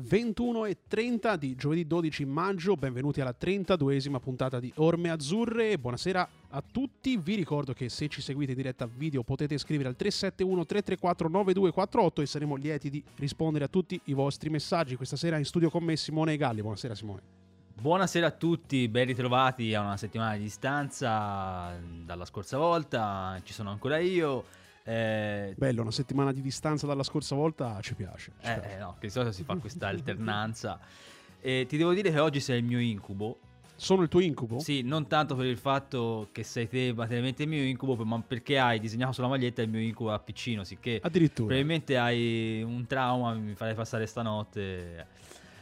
21 e 30 di giovedì 12 maggio, benvenuti alla 32esima puntata di Orme Azzurre. Buonasera a tutti, vi ricordo che se ci seguite in diretta video potete scrivere al 371 334 9248 e saremo lieti di rispondere a tutti i vostri messaggi. Questa sera in studio con me Simone Galli. Buonasera Simone. Buonasera a tutti, ben ritrovati a una settimana di distanza dalla scorsa volta, ci sono ancora io. Eh, Bello, una settimana di distanza dalla scorsa volta ci piace. Ci eh, piace. no, che di solito si fa questa alternanza. E ti devo dire che oggi sei il mio incubo. Sono il tuo incubo? Sì, non tanto per il fatto che sei te materialmente il mio incubo, ma perché hai disegnato sulla maglietta il mio incubo a piccino, sicché Addirittura. probabilmente hai un trauma, mi farai passare stanotte.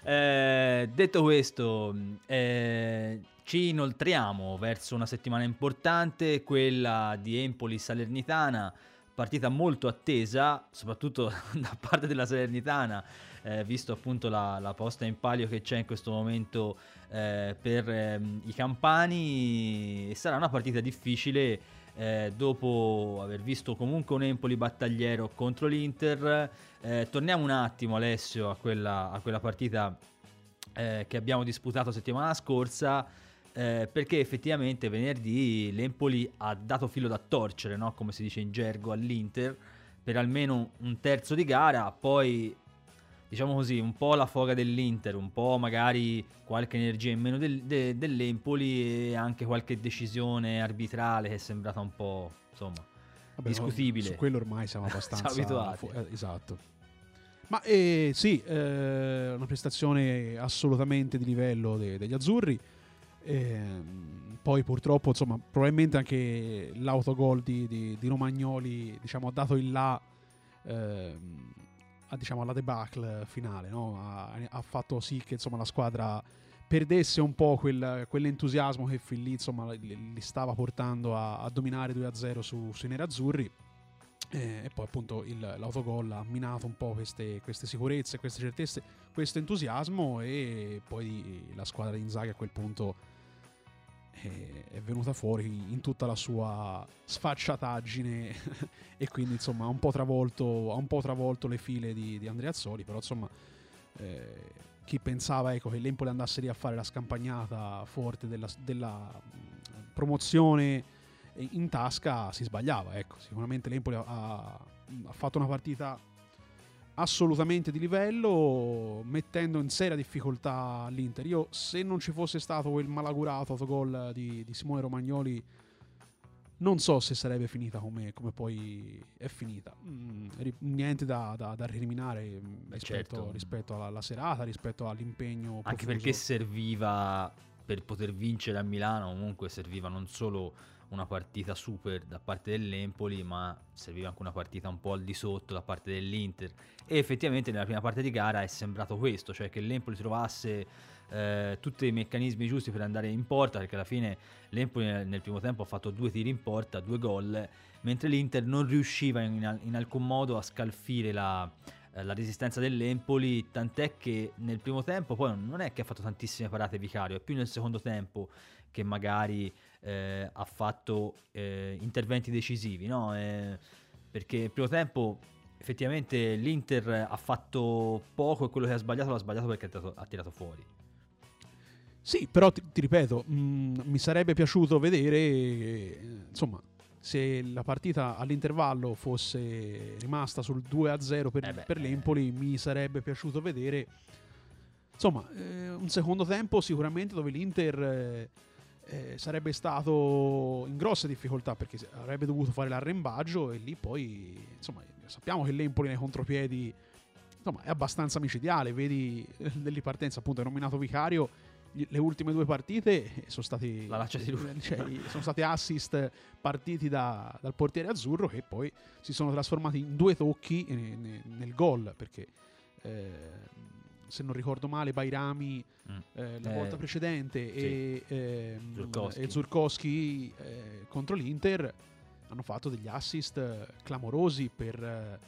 Eh, detto questo, eh, ci inoltriamo verso una settimana importante, quella di Empoli Salernitana partita molto attesa, soprattutto da parte della Salernitana, eh, visto appunto la, la, posta in palio che c'è in questo momento eh, per eh, i campani. Sarà una partita difficile eh, dopo aver visto comunque un Empoli battagliero contro l'Inter. Eh, torniamo un attimo Alessio a quella, a quella partita eh, che abbiamo disputato settimana scorsa eh, perché effettivamente venerdì l'Empoli ha dato filo da torcere, no? come si dice in gergo, all'Inter per almeno un terzo di gara, poi diciamo così, un po' la foga dell'Inter, un po' magari qualche energia in meno del, de, dell'Empoli e anche qualche decisione arbitrale che è sembrata un po' insomma Vabbè, discutibile. Su quello ormai siamo abbastanza siamo abituati. Fu- eh, esatto. Ma eh, sì, eh, una prestazione assolutamente di livello de- degli azzurri. E, ehm, poi purtroppo, insomma, probabilmente anche l'autogol di, di, di Romagnoli diciamo, ha dato il là eh, a, diciamo, alla debacle finale, no? ha, ha, fatto sì che insomma, la squadra perdesse un po' quel, quell'entusiasmo che fin lì insomma, li, li stava portando a, a dominare 2-0 su, sui nerazzurri. Eh, e poi appunto il, l'autogol ha minato un po' queste, queste, sicurezze, queste certezze, questo entusiasmo e poi la squadra di Inzaghi a quel punto è, è venuta fuori in tutta la sua sfacciataggine e quindi insomma ha un po' travolto, un po travolto le file di, di Andrea Azzoli, però insomma eh, chi pensava ecco, che l'Empoli andasse lì a fare la scampagnata forte della, della promozione in tasca si sbagliava. Ecco, sicuramente l'Empoli ha, ha fatto una partita assolutamente di livello, mettendo in seria difficoltà l'Inter. Io, se non ci fosse stato quel malaugurato autogol di, di Simone Romagnoli, non so se sarebbe finita come, come poi è finita. Mm, niente da, da, da ricriminare mm, rispetto, certo. rispetto alla, alla, serata, rispetto all'impegno. Anche perché serviva per poter vincere a Milano, comunque serviva non solo una partita super da parte dell'Empoli, ma serviva anche una partita un po' al di sotto da parte dell'Inter. E effettivamente nella prima parte di gara è sembrato questo, cioè che l'Empoli trovasse eh, tutti i meccanismi giusti per andare in porta, perché alla fine l'Empoli nel primo tempo ha fatto due tiri in porta, due gol, mentre l'Inter non riusciva in, in alcun modo a scalfire la, eh, la resistenza dell'Empoli, tant'è che nel primo tempo poi non è che ha fatto tantissime parate Vicario, è più nel secondo tempo che magari eh, ha fatto eh, interventi decisivi, no? Eh, perché nel primo tempo effettivamente l'Inter ha fatto poco e quello che ha sbagliato l'ha sbagliato perché ha tirato, ha tirato fuori. Sì, però ti, ti ripeto, mh, mm, mi sarebbe piaciuto vedere, eh, insomma, se la partita all'intervallo fosse rimasta sul 2-0 per, eh beh, per l'Empoli, mi sarebbe piaciuto vedere insomma eh, un secondo tempo sicuramente dove l'Inter eh, eh, sarebbe stato in grosse difficoltà perché avrebbe dovuto fare l'arrembaggio e lì poi insomma sappiamo che l'Empoli nei contropiedi insomma è abbastanza micidiale vedi nell'impartenza appunto è nominato vicario le ultime due partite sono stati, cioè, sono stati assist partiti da, dal portiere azzurro che poi si sono trasformati in due tocchi nel, nel gol perché eh, se non ricordo male Bairami mm. eh, la eh, volta precedente sì. e, eh, Zurkowski, e Zurkowski eh, contro l'Inter hanno fatto degli assist clamorosi per,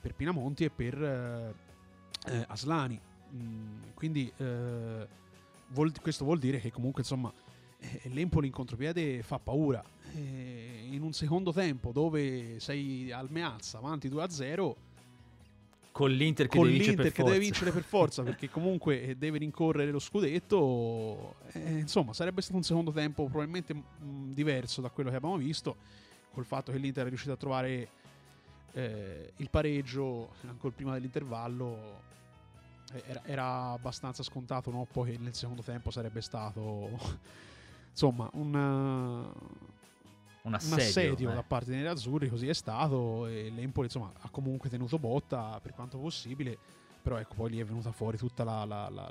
per Pinamonti e per eh, Aslani mm, quindi vuol, questo vuol dire che comunque insomma eh, l'Empoli in contropiede fa paura. Eh, in un secondo tempo dove sei al Meazza avanti 2-0 con l'Inter che, con deve, l'Inter vincere che deve vincere per forza perché comunque eh, deve rincorrere lo scudetto. Eh, insomma, sarebbe stato un secondo tempo probabilmente mh, diverso da quello che abbiamo visto, col fatto che l'Inter è riuscito a trovare eh, il pareggio ancora prima dell'intervallo. eh, Era, era abbastanza scontato no? poi che nel secondo tempo sarebbe stato insomma un, un un assedio, assedio eh. da parte dei nerazzurri, così è stato. E l'Empoli insomma, ha comunque tenuto botta per quanto possibile. Però ecco, poi lì è venuta fuori tutta la, la- la-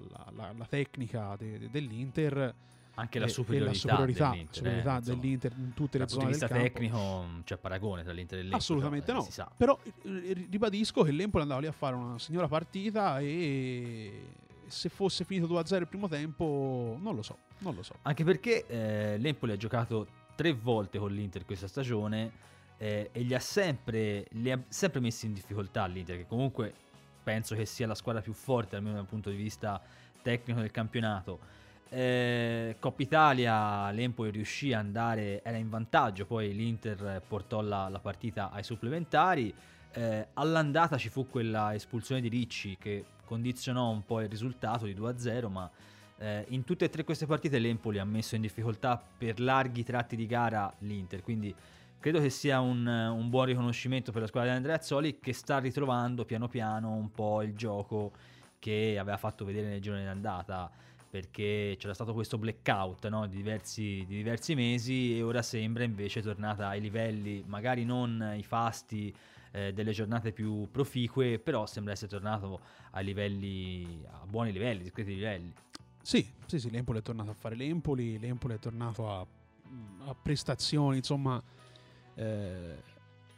la- tecnica de- de- dell'Inter. anche la superiorità, superiorità, dell'Inter, superiorità eh, dell'Inter in tutte dal le punto di zone vista del campo. tecnico c'è paragone tra l'Inter e l'Empoli Assolutamente eh, no. Però eh, ribadisco che l'Empoli andava lì a fare una signora partita e se fosse finito 2-0 il primo tempo, non lo so, non lo so. Anche perché eh, l'Empoli ha giocato tre volte con l'Inter questa stagione eh, e li ha sempre, li ha sempre messi in difficoltà l'Inter, che comunque penso che sia la squadra più forte, almeno dal punto di vista tecnico del campionato. Eh, Coppa Italia, l'Empoli riuscì ad andare, era in vantaggio, poi l'Inter portò la, la partita ai supplementari. Eh, all'andata ci fu quella espulsione di Ricci che condizionò un po' il risultato di 2-0, ma eh, in tutte e tre queste partite l'Empoli ha messo in difficoltà per larghi tratti di gara l'Inter, quindi credo che sia un, un buon riconoscimento per la squadra di Andrea Azzoli che sta ritrovando piano piano un po' il gioco che aveva fatto vedere nel giorno d'andata perché c'era stato questo blackout no, di, diversi, di diversi mesi e ora sembra invece tornata ai livelli, magari non i fasti eh, delle giornate più proficue, però sembra essere tornato a livelli, a buoni livelli, discreti livelli. Sì, sì, sì, l'Empoli è tornato a fare l'Empoli, l'Empoli è tornato a, a prestazioni, insomma, eh,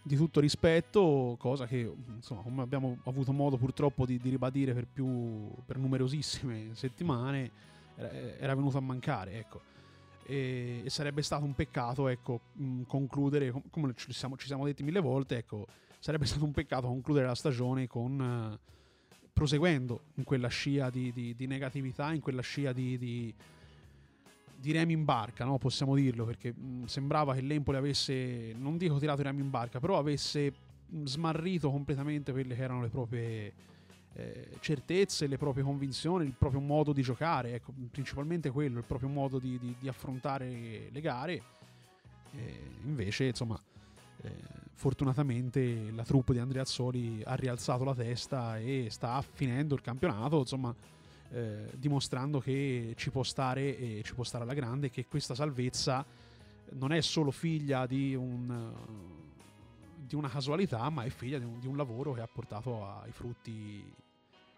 di tutto rispetto, cosa che, insomma, come abbiamo avuto modo purtroppo di, di ribadire per, più, per numerosissime settimane, era, era venuto a mancare, ecco. E, e sarebbe stato un peccato, ecco, mh, concludere, com- come ci siamo, ci siamo detti mille volte, ecco, sarebbe stato un peccato concludere la stagione con... eh, proseguendo in quella scia di, di- di negatività, in quella scia di, di, di remi in barca, no? possiamo dirlo, perché sembrava che l'Empoli avesse, non dico tirato i remi in barca, però avesse smarrito completamente quelle che erano le proprie eh, certezze, le proprie convinzioni, il proprio modo di giocare, ecco, principalmente quello, il proprio modo di, affrontare le gare. E invece, insomma, fortunatamente la troupe di Andrea Azzoli ha rialzato la testa e sta finendo il campionato, insomma, eh, dimostrando che ci può stare e ci può stare alla grande, che questa salvezza non è solo figlia di un eh, di una casualità, ma è figlia di un, di un lavoro che ha portato ai frutti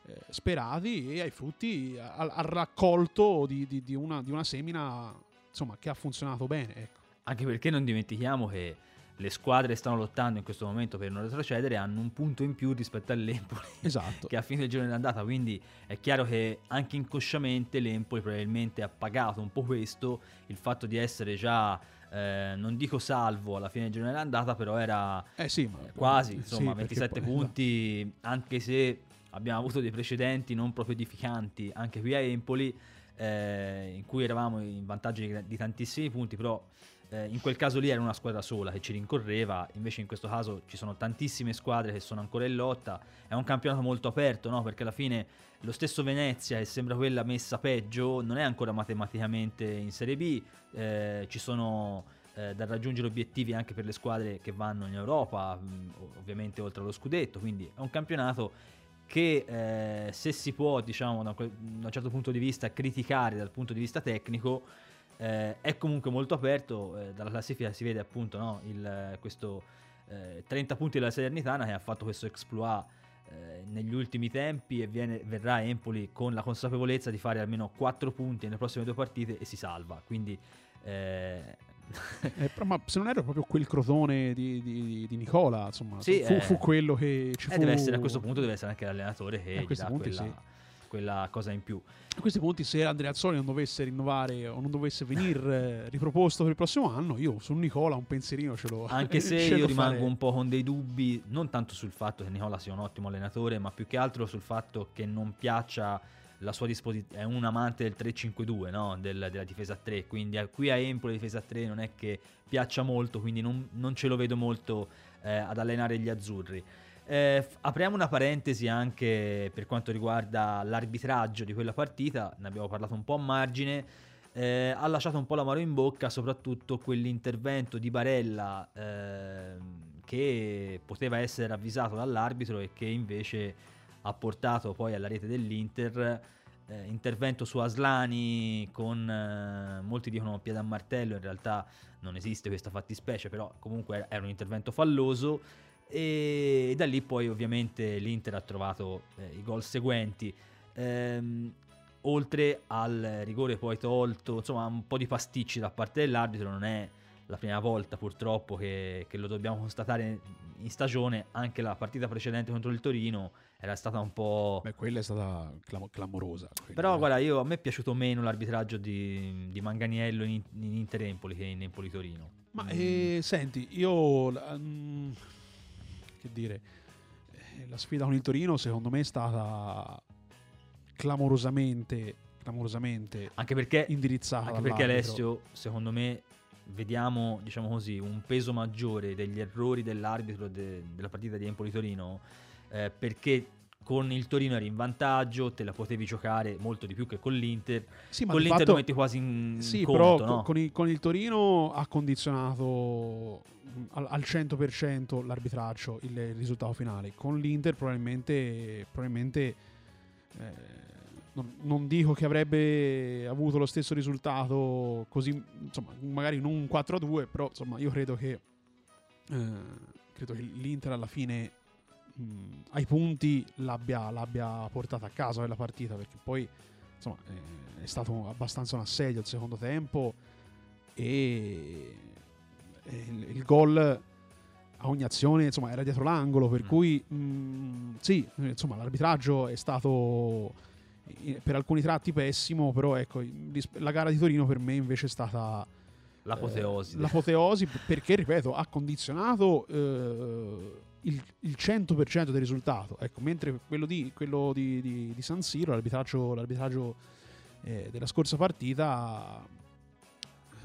eh, sperati e ai frutti al, al raccolto di, di- di una, di una semina insomma che ha funzionato bene ecco. Anche perché non dimentichiamo che le squadre stanno lottando in questo momento per non retrocedere, hanno un punto in più rispetto all'Empoli esatto. che ha finito il giorno d'andata, quindi è chiaro che anche inconsciamente l'Empoli probabilmente ha pagato un po' questo, il fatto di essere già, eh, non dico salvo alla fine del giorno d'andata, però era Eh sì, ma- eh, quasi, sì, insomma, perché 27 poi- punti, anche se abbiamo avuto dei precedenti non proprio edificanti, anche qui a Empoli, eh, in cui eravamo in vantaggio di, di tantissimi punti, però eh, in quel caso lì era una squadra sola che ci rincorreva, invece in questo caso ci sono tantissime squadre che sono ancora in lotta, è un campionato molto aperto, no? perché alla fine lo stesso Venezia, che sembra quella messa peggio, non è ancora matematicamente in Serie B, eh, ci sono eh, da raggiungere obiettivi anche per le squadre che vanno in Europa, mh, ovviamente oltre allo scudetto, quindi è un campionato che eh, se si può, diciamo, da un certo punto di vista criticare dal punto di vista tecnico, eh, è comunque molto aperto, eh, dalla classifica si vede appunto no, il, questo eh, 30 punti della Salernitana che ha fatto questo exploit eh, negli ultimi tempi e viene- verrà Empoli con la consapevolezza di fare almeno 4 punti nelle prossime due partite e si salva, quindi... eh, Eh, però- ma se non era proprio quel crotone di, di- di Nicola, insomma, Sì, fu, eh. fu quello che ci eh, fu. deve essere a questo punto deve essere anche l'allenatore che A gli dà punti quella, sì. Quella cosa in più. A questi punti, se Andrea Azzoli non dovesse rinnovare o non dovesse venire riproposto per il prossimo anno, io su Nicola un pensierino ce l'ho. Anche se io rimango farei. un po' con dei dubbi, non tanto sul fatto che Nicola sia un ottimo allenatore, ma più che altro sul fatto che non piaccia la sua disposizione. È un amante del 3-5-2, no? Del- della difesa a 3. Quindi eh, qui a Empoli la difesa a 3 non è che piaccia molto, quindi non, non ce lo vedo molto eh, ad allenare gli azzurri. Eh, apriamo una parentesi anche per quanto riguarda l'arbitraggio di quella partita, ne abbiamo parlato un po' a margine. Eh, ha lasciato un po' l'amaro in bocca, soprattutto quell'intervento di Barella eh, che poteva essere ravvisato dall'arbitro e che invece ha portato poi alla rete dell'Inter. Eh, intervento su Aslani con eh, molti dicono piede a martello, in realtà non esiste questa fattispecie, però comunque era un intervento falloso e da lì poi ovviamente l'Inter ha trovato eh, i gol seguenti. Ehm, oltre al rigore poi tolto, insomma un po' di pasticci da parte dell'arbitro, non è la prima volta purtroppo che, che lo dobbiamo constatare in stagione, anche la partita precedente contro il Torino era stata un po'... Beh, quella è stata clam- clamorosa. Quindi. Però guarda, io, a me è piaciuto meno l'arbitraggio di, di Manganiello in, in Inter-Empoli che in Empoli-Torino. Ma mm. eh, senti, io... Um, che dire, eh, la sfida con il Torino secondo me è stata clamorosamente, clamorosamente anche perché, indirizzata. Anche perché Alessio, secondo me, vediamo diciamo così, un peso maggiore degli errori dell'arbitro de, della partita di Empoli-Torino eh, perché con il Torino eri in vantaggio, te la potevi giocare molto di più che con l'Inter. Sì, con l'Inter fatto, lo metti quasi in Sì, conto, però no? con, il, con, il, Torino ha condizionato al, al 100% l'arbitraggio, il, il, risultato finale. Con l'Inter probabilmente, probabilmente eh, non, non, dico che avrebbe avuto lo stesso risultato così, insomma, magari non un 4-2, però insomma io credo che, eh, credo che l'Inter alla fine mh, ai punti l'abbia, l'abbia, portata a casa quella partita, perché poi insomma, è stato abbastanza un assedio il secondo tempo e, e il, il gol a ogni azione insomma, era dietro l'angolo, per mm. cui mh, sì, insomma, l'arbitraggio è stato per alcuni tratti pessimo, però ecco, la gara di Torino per me invece è stata l'apoteosi. Eh, l'apoteosi perché, ripeto, ha condizionato eh, il, il, 100% del risultato, ecco, mentre quello di, quello di, di, di San Siro, l'arbitraggio, l'arbitraggio eh, della scorsa partita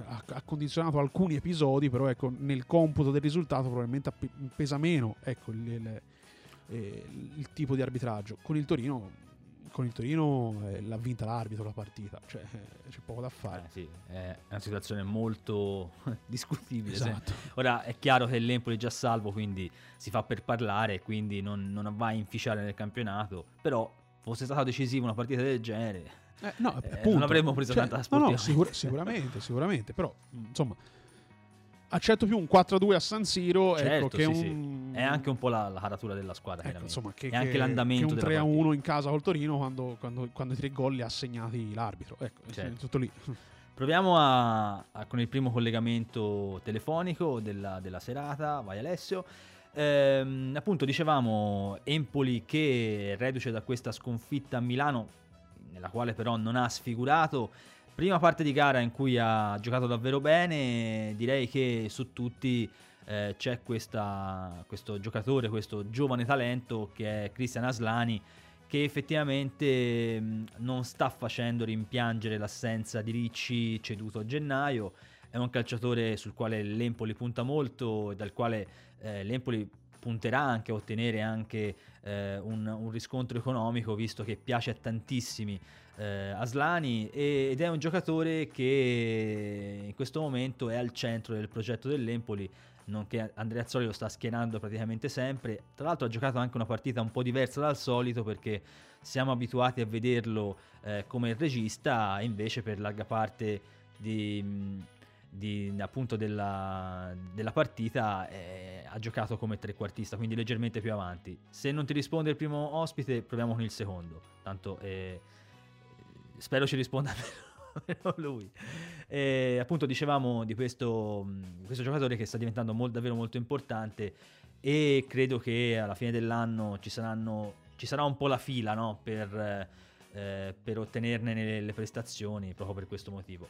ha, ha, condizionato alcuni episodi, però ecco, nel computo del risultato probabilmente pesa meno ecco, il, il, eh, il tipo di arbitraggio. Con il Torino con il Torino eh, l'ha vinta l'arbitro la partita, cioè eh, c'è poco da fare. Eh, sì, è una situazione molto discutibile. Esatto. Ora è chiaro che l'Empoli è già salvo, quindi si fa per parlare, quindi non, non va a inficiare nel campionato, però fosse stata decisiva una partita del genere, eh, no, eh, non avremmo preso cioè, tanta sportiva. No, no, sicur- sicuramente, sicuramente, però insomma accetto più un 4-2 a San Siro ecco, certo, ecco, che sì, un... sì. è anche un po' la, la caratura della squadra ecco, insomma, che, e anche l'andamento che un 3-1 in casa col Torino quando, quando, quando i tre gol li ha assegnati l'arbitro. Ecco, certo. tutto lì. Proviamo a, a, con il primo collegamento telefonico della, della serata. Vai Alessio. Ehm, appunto dicevamo Empoli che reduce da questa sconfitta a Milano nella quale però non ha sfigurato Prima parte di gara in cui ha giocato davvero bene, direi che su tutti eh, c'è questa, questo giocatore, questo giovane talento che è Cristian Aslani, che effettivamente mh, non sta facendo rimpiangere l'assenza di Ricci ceduto a gennaio. È un calciatore sul quale l'Empoli punta molto e dal quale eh, l'Empoli punterà anche a ottenere anche eh, un, un, riscontro economico visto che piace a tantissimi eh, Aslani ed è un giocatore che in questo momento è al centro del progetto dell'Empoli nonché Andrea Azzoli lo sta schierando praticamente sempre. Tra l'altro ha giocato anche una partita un po' diversa dal solito perché siamo abituati a vederlo eh, come regista invece per larga parte di di, appunto della, della partita eh, ha giocato come trequartista, quindi leggermente più avanti. Se non ti risponde il primo ospite, proviamo con il secondo. Tanto eh, spero ci risponda almeno lui. E, appunto dicevamo di questo, questo giocatore che sta diventando molt, davvero molto importante e credo che alla fine dell'anno ci, saranno, ci sarà un po' la fila no? per, eh, per ottenerne le prestazioni proprio per questo motivo.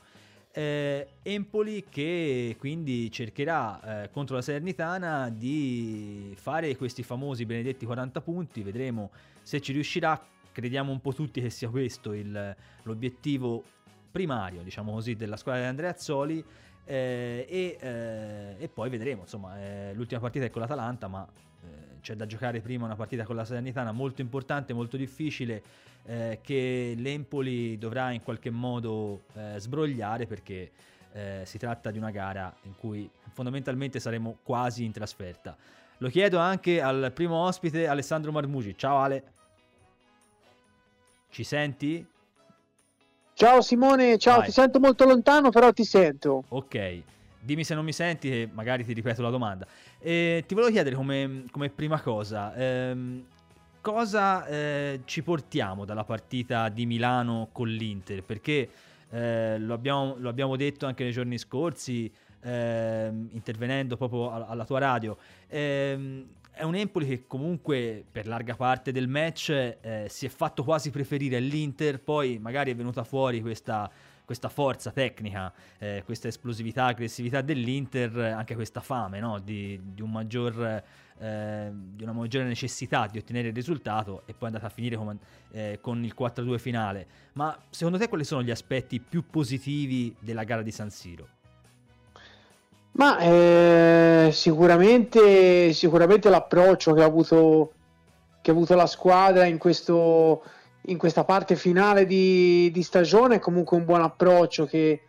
Eh, Empoli che quindi cercherà eh, contro la Salernitana di fare questi famosi benedetti 40 punti, vedremo se ci riuscirà, crediamo un po' tutti che sia questo il, l'obiettivo primario, diciamo così, della squadra di Andrea Azzoli. Eh, e, eh, e, poi vedremo, insomma, eh, l'ultima partita è con l'Atalanta, ma eh, c'è da giocare prima una partita con la Salernitana molto importante, molto difficile, eh, che l'Empoli dovrà in qualche modo eh, sbrogliare perché eh, si tratta di una gara in cui fondamentalmente saremo quasi in trasferta. Lo chiedo anche al primo ospite Alessandro Marmugi. Ciao Ale. Ci senti? Ciao Simone, ciao, Vai. ti sento molto lontano, però ti sento. Ok, dimmi se non mi senti e magari ti ripeto la domanda. E ti volevo chiedere come, come prima cosa, ehm, cosa eh, ci portiamo dalla partita di Milano con l'Inter? Perché eh, lo, abbiamo, lo, abbiamo, detto anche nei giorni scorsi, eh, intervenendo proprio alla tua radio. Eh, è un Empoli che comunque per larga parte del match eh, si è fatto quasi preferire l'Inter, poi magari è venuta fuori questa, questa forza tecnica, eh, questa esplosività, aggressività dell'Inter, anche questa fame no? di, di, un maggior, eh, di, una maggiore necessità di ottenere il risultato e poi è andata a finire come, eh, con il 4-2 finale. Ma secondo te quali sono gli aspetti più positivi della gara di San Siro? Ma eh, sicuramente, sicuramente l'approccio che ha, avuto, che ha avuto la squadra in, questo, in questa parte finale di, di, stagione è comunque un buon approccio che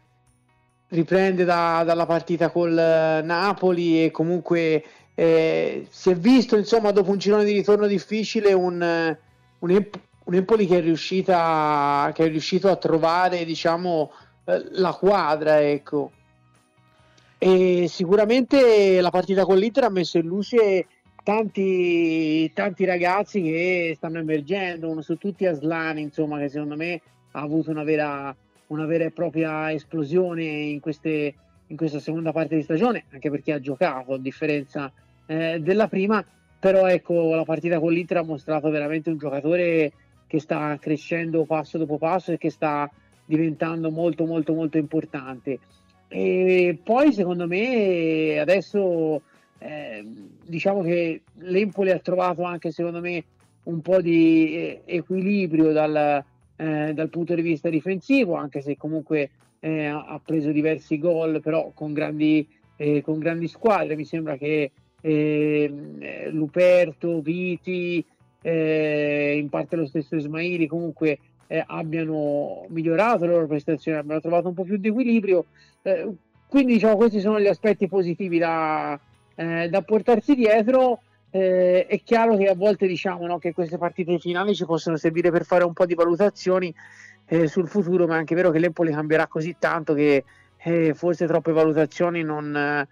riprende da, dalla partita col Napoli e comunque eh, si è visto insomma dopo un girone di ritorno difficile un, un, un Empoli che è, riuscita, che è riuscito a trovare diciamo eh, la quadra ecco. E sicuramente la partita con l'Inter ha messo in luce tanti, tanti ragazzi che stanno emergendo, uno su tutti Aslan, insomma, che secondo me ha avuto una vera, una vera e propria esplosione in, queste, in, questa seconda parte di stagione, anche perché ha giocato a differenza eh, della prima, però ecco la partita con l'Inter ha mostrato veramente un giocatore che sta crescendo passo dopo passo e che sta diventando molto molto molto importante. E poi secondo me adesso eh, diciamo che l'Empoli ha trovato anche secondo me un po' di eh, equilibrio dal, eh, dal punto di vista difensivo, anche se comunque eh, ha preso diversi gol, però con grandi, eh, con grandi squadre. Mi sembra che ehm, Luperto, Viti, eh, in parte lo stesso Ismaili comunque eh, abbiano migliorato le loro prestazioni, abbiano trovato un po' più di equilibrio. Eh, quindi diciamo questi sono gli aspetti positivi da, eh, da portarsi dietro. Eh, è chiaro che a volte diciamo no, che queste partite finali ci possono servire per fare un po' di valutazioni eh, sul futuro, ma è anche vero che l'Empoli cambierà così tanto che eh, forse troppe valutazioni non,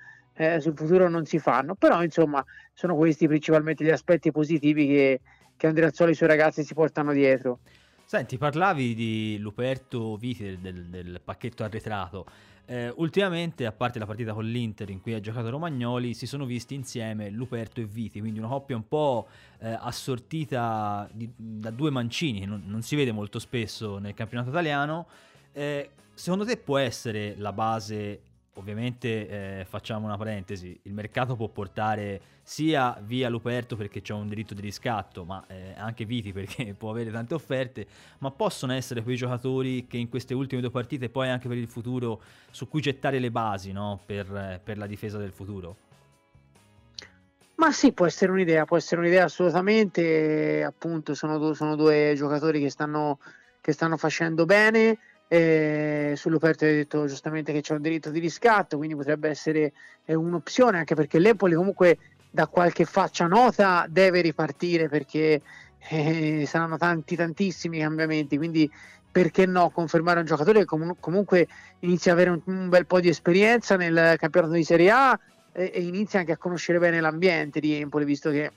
sul futuro non si fanno. Però insomma sono questi principalmente gli aspetti positivi che, che Andrea e i suoi ragazzi si portano dietro. Senti, parlavi di Luperto Viti del, del, del pacchetto arretrato. Eh, ultimamente, a parte la partita con l'Inter in cui ha giocato Romagnoli, si sono visti insieme Luperto e Viti, quindi una coppia un po' eh, assortita di, da due mancini, non, non, si vede molto spesso nel campionato italiano. Eh, secondo te può essere la base ovviamente eh, facciamo una parentesi, il mercato può portare sia via Luperto perché c'è un diritto di riscatto, ma eh, anche Viti perché può avere tante offerte, ma possono essere quei giocatori che in queste ultime due partite poi anche per il futuro su cui gettare le basi no? per, per, la difesa del futuro? Ma sì, può essere un'idea, può essere un'idea assolutamente, appunto sono, due, sono due giocatori che stanno, che stanno facendo bene eh, Sull'Uperto hai detto giustamente che c'è un diritto di riscatto, quindi potrebbe essere eh, un'opzione, anche perché l'Empoli comunque da qualche faccia nota deve ripartire perché eh, saranno tanti tantissimi cambiamenti, quindi perché no confermare un giocatore che com- comunque inizia ad avere un, un, bel po' di esperienza nel campionato di Serie A e, e inizia anche a conoscere bene l'ambiente di Empoli, visto che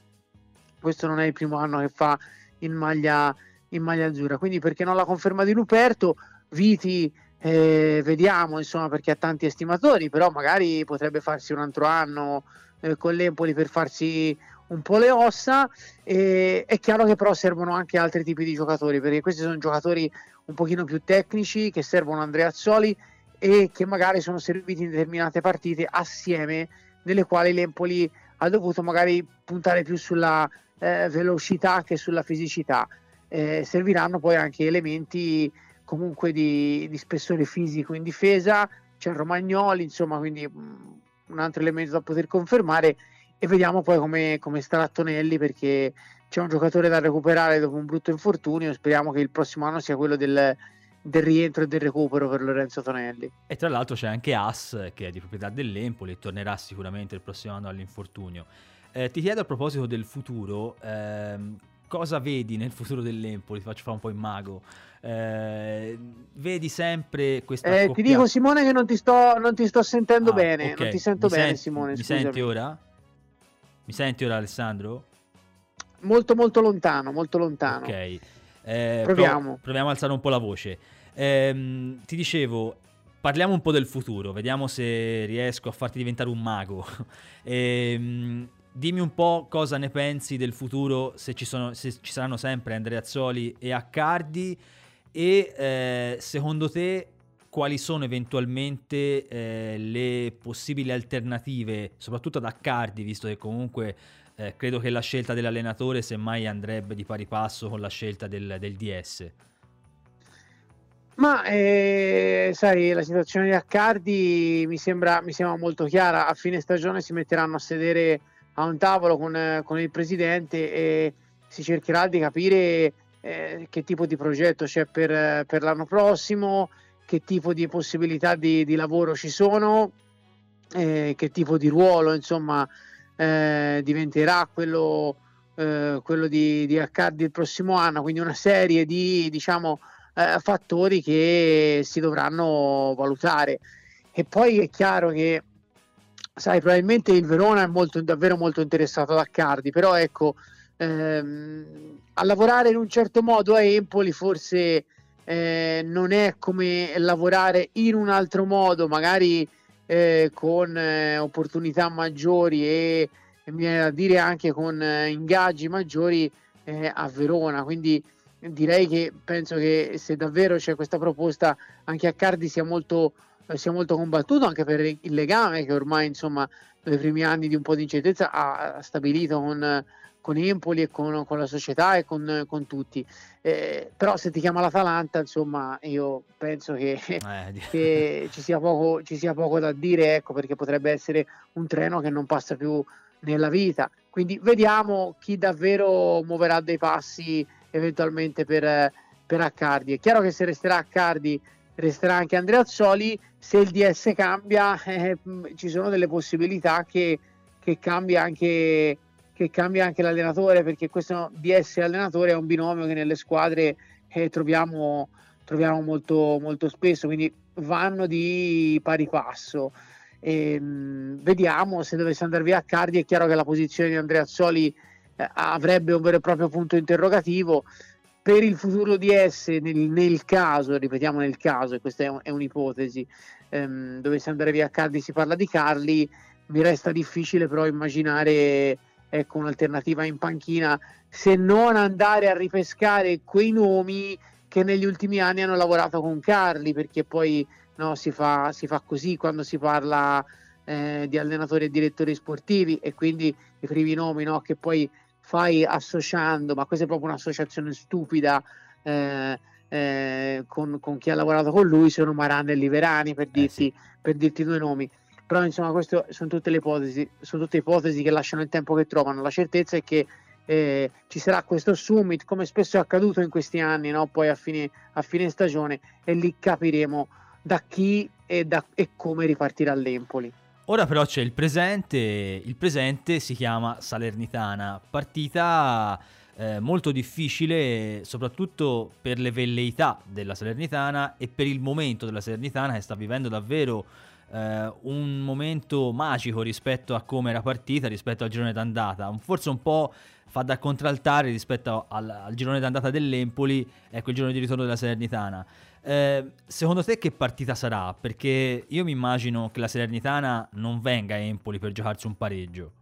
questo non è il primo anno che fa in maglia, in maglia azzurra, quindi perché no la conferma di Luperto? Viti eh, vediamo insomma perché ha tanti estimatori però magari potrebbe farsi un altro anno eh, con l'Empoli per farsi un po' le ossa. E è chiaro che però servono anche altri tipi di giocatori perché questi sono giocatori un pochino più tecnici che servono Andrea Azzoli e che magari sono serviti in determinate partite assieme nelle quali l'Empoli ha dovuto magari puntare più sulla eh, velocità che sulla fisicità. Eh, serviranno poi anche elementi comunque di, di spessore fisico in difesa, c'è Romagnoli, insomma, quindi mm, un altro elemento da poter confermare e vediamo poi come, come starà Tonelli perché c'è un giocatore da recuperare dopo un brutto infortunio. Speriamo che il prossimo anno sia quello del, del rientro e del recupero per Lorenzo Tonelli. E tra l'altro c'è anche As che è di proprietà dell'Empoli e tornerà sicuramente il prossimo anno all'infortunio. Eh, ti chiedo a proposito del futuro, ehm, cosa vedi nel futuro dell'Empoli? Ti faccio fare un po' il mago. Eh, vedi sempre questa eh. Ti dico Simone che non ti sto, non ti sto sentendo ah, bene, okay. non ti sento mi bene senti, Simone. Mi scusami. senti ora? Mi senti ora Alessandro? Molto molto lontano, molto lontano. Ok. Eh, proviamo. proviamo a alzare un po' la voce. Eh, ti dicevo, parliamo un po' del futuro, vediamo se riesco a farti diventare un mago. eh, dimmi un po' cosa ne pensi del futuro, se ci, sono, se ci saranno sempre Andrea Azzoli e Accardi e eh, secondo te quali sono eventualmente eh, le possibili alternative, soprattutto ad Accardi, visto che comunque eh, credo che la scelta dell'allenatore semmai andrebbe di pari passo con la scelta del, del DS. Ma eh, sai, la situazione di Accardi mi sembra, mi sembra, molto chiara. A fine stagione si metteranno a sedere a un tavolo con, con il presidente e si cercherà di capire eh, che tipo di progetto c'è per, per, l'anno prossimo, che tipo di possibilità di, di lavoro ci sono, eh, che tipo di ruolo insomma eh, diventerà quello, eh, quello di, di Accardi il prossimo anno, quindi una serie di diciamo, eh, fattori che si dovranno valutare. E poi è chiaro che, sai, probabilmente il Verona è molto, davvero molto interessato ad Accardi, però ecco, ehm, a lavorare in un certo modo a Empoli forse eh, non è come lavorare in un altro modo, magari eh, con eh, opportunità maggiori e, e, mi viene da dire anche con eh, ingaggi maggiori eh, a Verona. Quindi direi che penso che se davvero c'è questa proposta anche a Cardi sia molto, eh, sia molto combattuto anche per il legame che ormai insomma nei primi anni di un po' di incertezza ha stabilito con, con Empoli e con, con, la società e con, con tutti. Eh, però se ti chiama l'Atalanta, insomma, io penso che, eh, che ci, sia poco, ci, sia poco, da dire, ecco, perché potrebbe essere un treno che non passa più nella vita. Quindi vediamo chi davvero muoverà dei passi eventualmente per, per Accardi. È chiaro che se resterà Accardi resterà anche Andrea Azzoli, se il DS cambia eh, ci sono delle possibilità che, che cambia anche che cambia anche l'allenatore perché questo DS allenatore è un binomio che nelle squadre eh, troviamo, troviamo molto, molto spesso, quindi vanno di pari passo. E, mh, vediamo se dovesse andare via Cardi. È chiaro che la posizione di Andrea Zoli eh, avrebbe un vero e proprio punto interrogativo. Per il futuro di S, nel, nel caso, ripetiamo nel caso, e questa è, un, è un'ipotesi, ehm, dovesse andare via Cardi, si parla di Carli, mi resta difficile però immaginare ecco, un'alternativa in panchina, se non andare a ripescare quei nomi che negli ultimi anni hanno lavorato con Carli, perché poi no, si, fa, si fa così quando si parla eh, di allenatori e direttori sportivi e quindi i primi nomi no, che poi fai associando, ma questa è proprio un'associazione stupida eh, eh, con, con, chi ha lavorato con lui, sono Maran e Liverani per dirti, eh sì. per dirti due nomi però insomma queste sono tutte le ipotesi, sono tutte ipotesi che lasciano il tempo che trovano, la certezza è che eh, ci sarà questo summit come spesso è accaduto in questi anni, no? poi a fine, a fine, stagione e lì capiremo da chi e, da, e come ripartirà l'Empoli. Ora però c'è il presente, il presente si chiama Salernitana, partita eh, molto difficile soprattutto per le velleità della Salernitana e per il momento della Salernitana che sta vivendo davvero eh, un momento magico rispetto a come era partita, rispetto al girone d'andata. Forse un po' fa da contraltare rispetto al, al girone d'andata dell'Empoli, ecco il girone di ritorno della Salernitana. Eh, secondo te che partita sarà? Perché io mi immagino che la Salernitana non venga a Empoli per giocarsi un pareggio.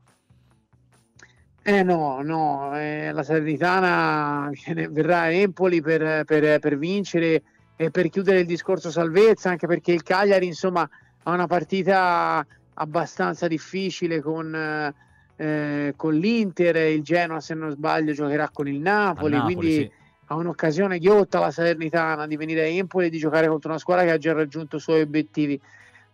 Eh no, no, eh, la Salernitana verrà a Empoli per, per, per vincere e per chiudere il discorso salvezza, anche perché il Cagliari, insomma, ha una partita abbastanza difficile con, eh, con l'Inter, il Genoa se non sbaglio giocherà con il Napoli, Napoli quindi sì. ha un'occasione ghiotta la Salernitana di venire a Empoli e di giocare contro una squadra che ha già raggiunto i suoi obiettivi.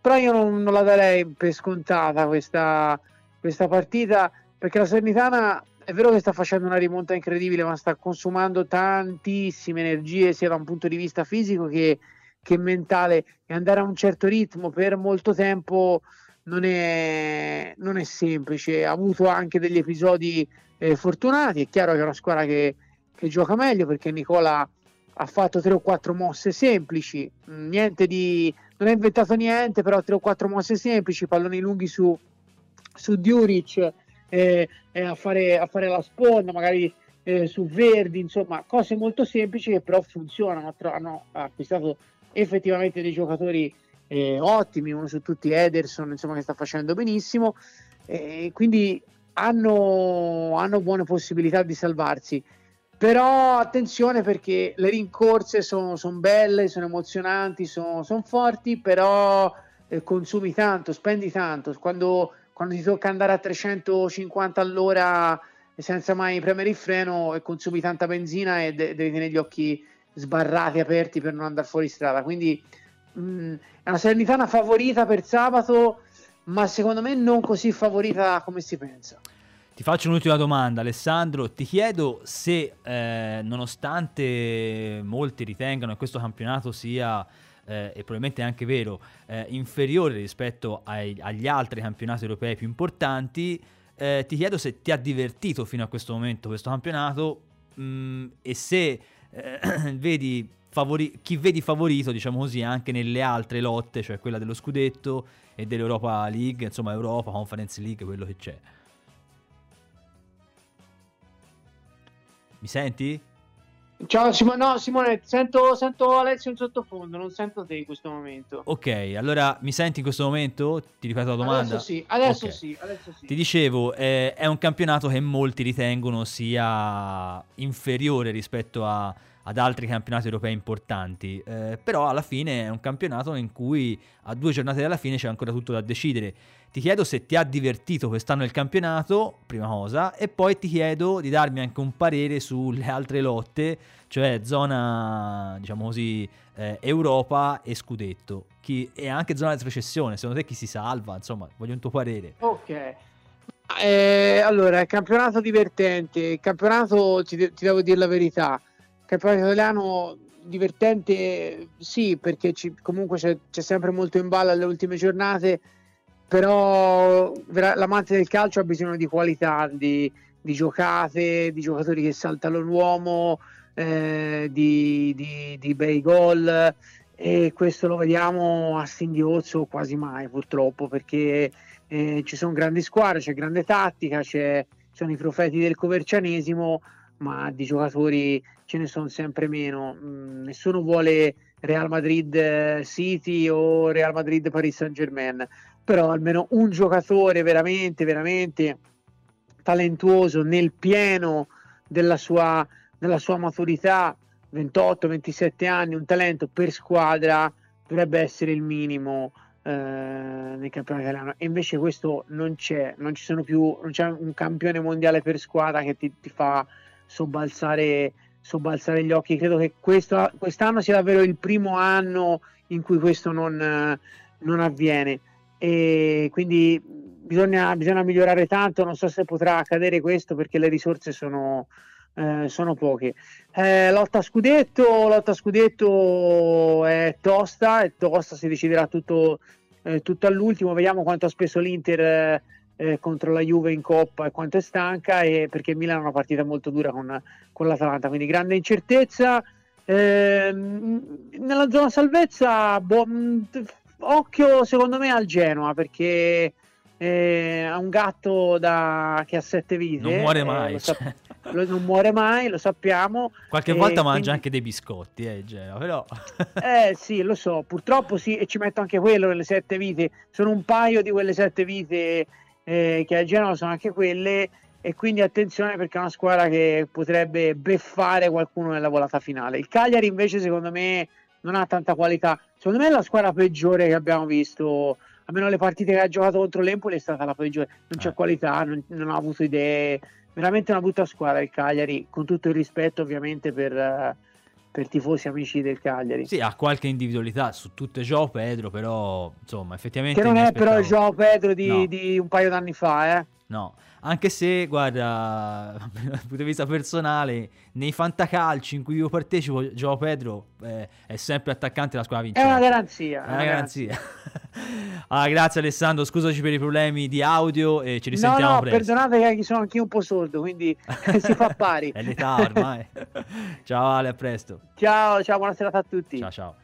Però io non, non la darei per scontata questa, questa partita perché la Salernitana è vero che sta facendo una rimonta incredibile, ma sta consumando tantissime energie sia da un punto di vista fisico che, che mentale e andare a un certo ritmo per molto tempo non è, non è semplice. Ha avuto anche degli episodi eh, fortunati. È chiaro che è una squadra che, che gioca meglio perché Nicola ha fatto tre o quattro mosse semplici, niente di, non ha inventato niente, però tre o quattro mosse semplici, palloni lunghi su, su Djuric, eh, eh, a, fare, a, fare, la sponda, magari eh, su Verdi, insomma, cose molto semplici che però funzionano. Hanno acquistato effettivamente dei giocatori eh, ottimi, uno su tutti Ederson, insomma, che sta facendo benissimo, quindi hanno, hanno buone possibilità di salvarsi. Però attenzione perché le rincorse sono son belle, sono emozionanti, sono son forti, però eh, consumi tanto, spendi tanto. Quando, quando, ti tocca andare a 350 all'ora senza mai premere il freno e consumi tanta benzina e de- devi tenere gli occhi sbarrati, aperti per non andare fuori strada. Quindi mh, mm, è una Salernitana favorita per sabato, ma secondo me non così favorita come si pensa. Ti faccio un'ultima domanda, Alessandro. Ti chiedo se, eh, nonostante molti ritengano che questo campionato sia, eh, e probabilmente è anche vero, eh, inferiore rispetto ai, agli altri campionati europei più importanti, eh, ti chiedo se ti ha divertito fino a questo momento questo campionato mh, mm, e se eh, vedi favori- chi vedi favorito, diciamo così, anche nelle altre lotte, cioè quella dello scudetto e dell'Europa League, insomma Europa, Conference League, quello che c'è. Mi senti? Ciao Simone, no Simone, sento, sento Alessio in sottofondo, non sento te in questo momento. Ok, allora mi senti in questo momento? Ti ripeto la domanda. Adesso sì, adesso, okay. sì, adesso sì. Ti dicevo, eh, è un campionato che molti ritengono sia inferiore rispetto a, ad altri campionati europei importanti, eh, però alla fine è un campionato in cui a due giornate dalla fine c'è ancora tutto da decidere. Ti chiedo se ti ha divertito quest'anno il campionato, prima cosa, e poi ti chiedo di darmi anche un parere sulle altre lotte, cioè zona, diciamo così, eh, Europa e Scudetto, chi, e anche zona di retrocessione. Secondo te chi si salva? Insomma, voglio un tuo parere. Ok. Eh, allora, campionato divertente, campionato, ti, de- ti devo dire la verità, campionato italiano divertente sì, perché ci, comunque c'è, c'è sempre molto in ballo alle ultime giornate però l'amante del calcio ha bisogno di qualità, di, di giocate, di giocatori che saltano l'uomo, eh, di, di, di, bei gol e questo lo vediamo a singhiozzo quasi mai purtroppo perché eh, ci sono grandi squadre, c'è grande tattica, c'è, sono i profeti del covercianesimo ma di giocatori ce ne sono sempre meno. Mm, nessuno vuole Real Madrid eh, City o Real Madrid Paris Saint Germain però almeno un giocatore veramente, veramente talentuoso nel pieno della sua, della sua maturità, 28-27 anni, un talento per squadra dovrebbe essere il minimo eh, nel campionato italiano e invece questo non c'è, non ci sono più, non c'è un campione mondiale per squadra che ti, ti fa sobbalzare, sobbalzare, gli occhi. Credo che questo, quest'anno sia davvero il primo anno in cui questo non, non avviene e quindi bisogna, bisogna, migliorare tanto, non so se potrà accadere questo perché le risorse sono, eh, sono poche. Eh, lotta scudetto, lotta scudetto è tosta, è tosta, si deciderà tutto, eh, tutto all'ultimo, vediamo quanto ha speso l'Inter eh, contro la Juve in Coppa e quanto è stanca, e perché Milan ha una partita molto dura con, con l'Atalanta, quindi grande incertezza. Ehm, nella zona salvezza, boh, occhio secondo me al Genoa perché eh, ha un gatto da, che ha sette vite. Non muore eh, mai. Eh, cioè. lo, non muore mai, lo sappiamo. Qualche volta quindi... mangia anche dei biscotti, eh, Genoa, però... eh sì, lo so, purtroppo sì, e ci metto anche quello nelle sette vite. Sono un paio di quelle sette vite eh, che a Genoa sono anche quelle e quindi attenzione perché è una squadra che potrebbe beffare qualcuno nella volata finale. Il Cagliari invece secondo me non ha tanta qualità. Secondo me è la squadra peggiore che abbiamo visto. Almeno le partite che ha giocato contro l'Empoli è stata la peggiore. Non c'è eh. qualità, non, non, ha avuto idee. Veramente una brutta squadra il Cagliari, con tutto il rispetto ovviamente per, per tifosi amici del Cagliari. Sì, ha qualche individualità su tutte Joao Pedro, però insomma, effettivamente... Che non è però aspettavo- Joao Pedro di, No. di un paio d'anni fa, eh. No, anche se, guarda, dal punto di vista personale, nei fantacalci in cui io partecipo, Joao Pedro eh, è sempre attaccante della squadra È vincente. una garanzia. È una garanzia. ah, grazie Alessandro, scusaci per i problemi di audio e ci No, risentiamo no, presto. perdonate che sono anch'io un po' sordo, quindi si fa pari. è l'età ormai. ciao Ale, a presto. Ciao, ciao, buona serata a tutti. Ciao ciao.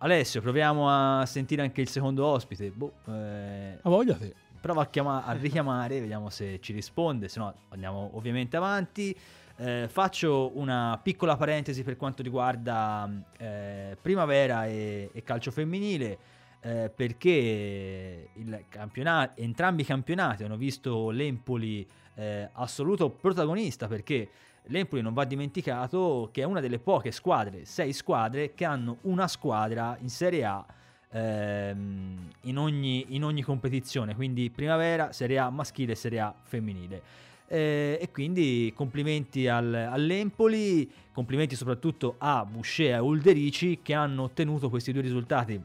Alessio, proviamo a sentire anche il secondo ospite. Boh, eh, A voglia te. Prova a, chiama- a richiamare, vediamo se ci risponde, se no andiamo ovviamente avanti. Eh, faccio una piccola parentesi per quanto riguarda eh, primavera e, e calcio femminile, eh, perché campionato, entrambi i campionati hanno visto l'Empoli eh, assoluto protagonista, perché l'Empoli non va dimenticato che è una delle poche squadre, sei squadre, che hanno una squadra in Serie A ehm, in, ogni, in ogni competizione, quindi primavera, Serie A maschile e Serie A femminile. Eh, e quindi complimenti al- all'Empoli, complimenti soprattutto a Boucher e a Ulderici che hanno ottenuto questi due risultati,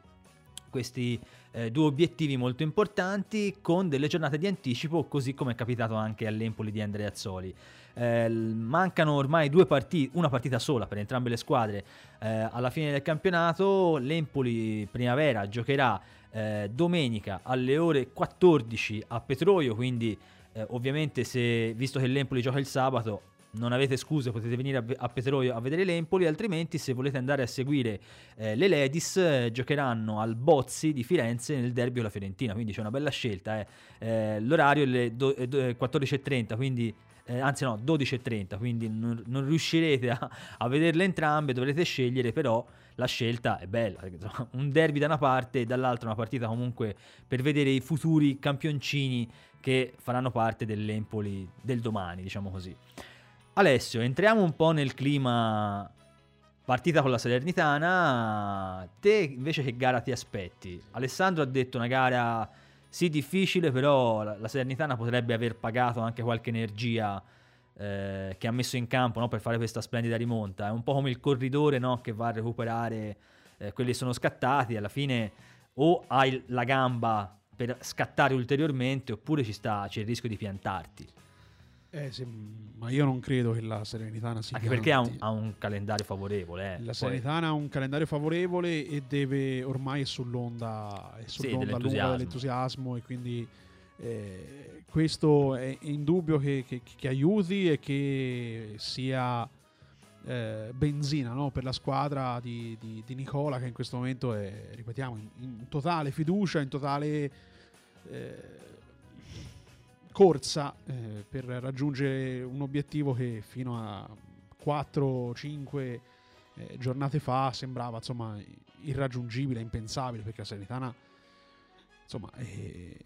questi eh, due obiettivi molto importanti con delle giornate di anticipo, così come è capitato anche all'Empoli di Andrea Azzoli. Eh, mancano ormai due partite, una partita sola per entrambe le squadre eh, alla fine del campionato. L'Empoli Primavera giocherà eh, domenica alle ore 14 a Petroio, quindi eh, ovviamente se visto che l'Empoli gioca il sabato non avete scuse, potete venire a, Petroio a vedere l'Empoli, altrimenti se volete andare a seguire eh, le Ladies eh, giocheranno al Bozzi di Firenze nel derby con la Fiorentina, quindi c'è una bella scelta. eh. Eh, l'orario è do- è do- è 14.30, quindi eh, anzi no, 12.30, quindi non, non riuscirete a, a vederle entrambe, dovrete scegliere, però la scelta è bella, un derby da una parte e dall'altra una partita comunque per vedere i futuri campioncini che faranno parte dell'Empoli del domani, diciamo così. Alessio, entriamo un po' nel clima partita con la Salernitana. Te invece che gara ti aspetti? Alessandro ha detto una gara sì difficile, però la, Salernitana potrebbe aver pagato anche qualche energia eh, che ha messo in campo no, per fare questa splendida rimonta. È un po' come il corridore no, che va a recuperare eh, quelli che sono scattati. Alla fine o hai la gamba per scattare ulteriormente oppure ci sta, c'è il rischio di piantarti. Eh, sì, ma io non credo che la Serenitana si Anche perché ha un, ha un calendario favorevole. eh. La Poi- Serenità ha un calendario favorevole e deve ormai è sull'onda, è sull'onda lunga dell'entusiasmo. dell'entusiasmo e quindi eh, questo è è indubbio che, che- che aiuti e che sia eh, benzina no, per la squadra di, di- di Nicola che in questo momento è, ripetiamo, in, in totale fiducia, in totale eh, corsa eh, per raggiungere un obiettivo che fino a 4-5 eh, giornate fa sembrava insomma irraggiungibile, impensabile perché la Salernitana insomma eh,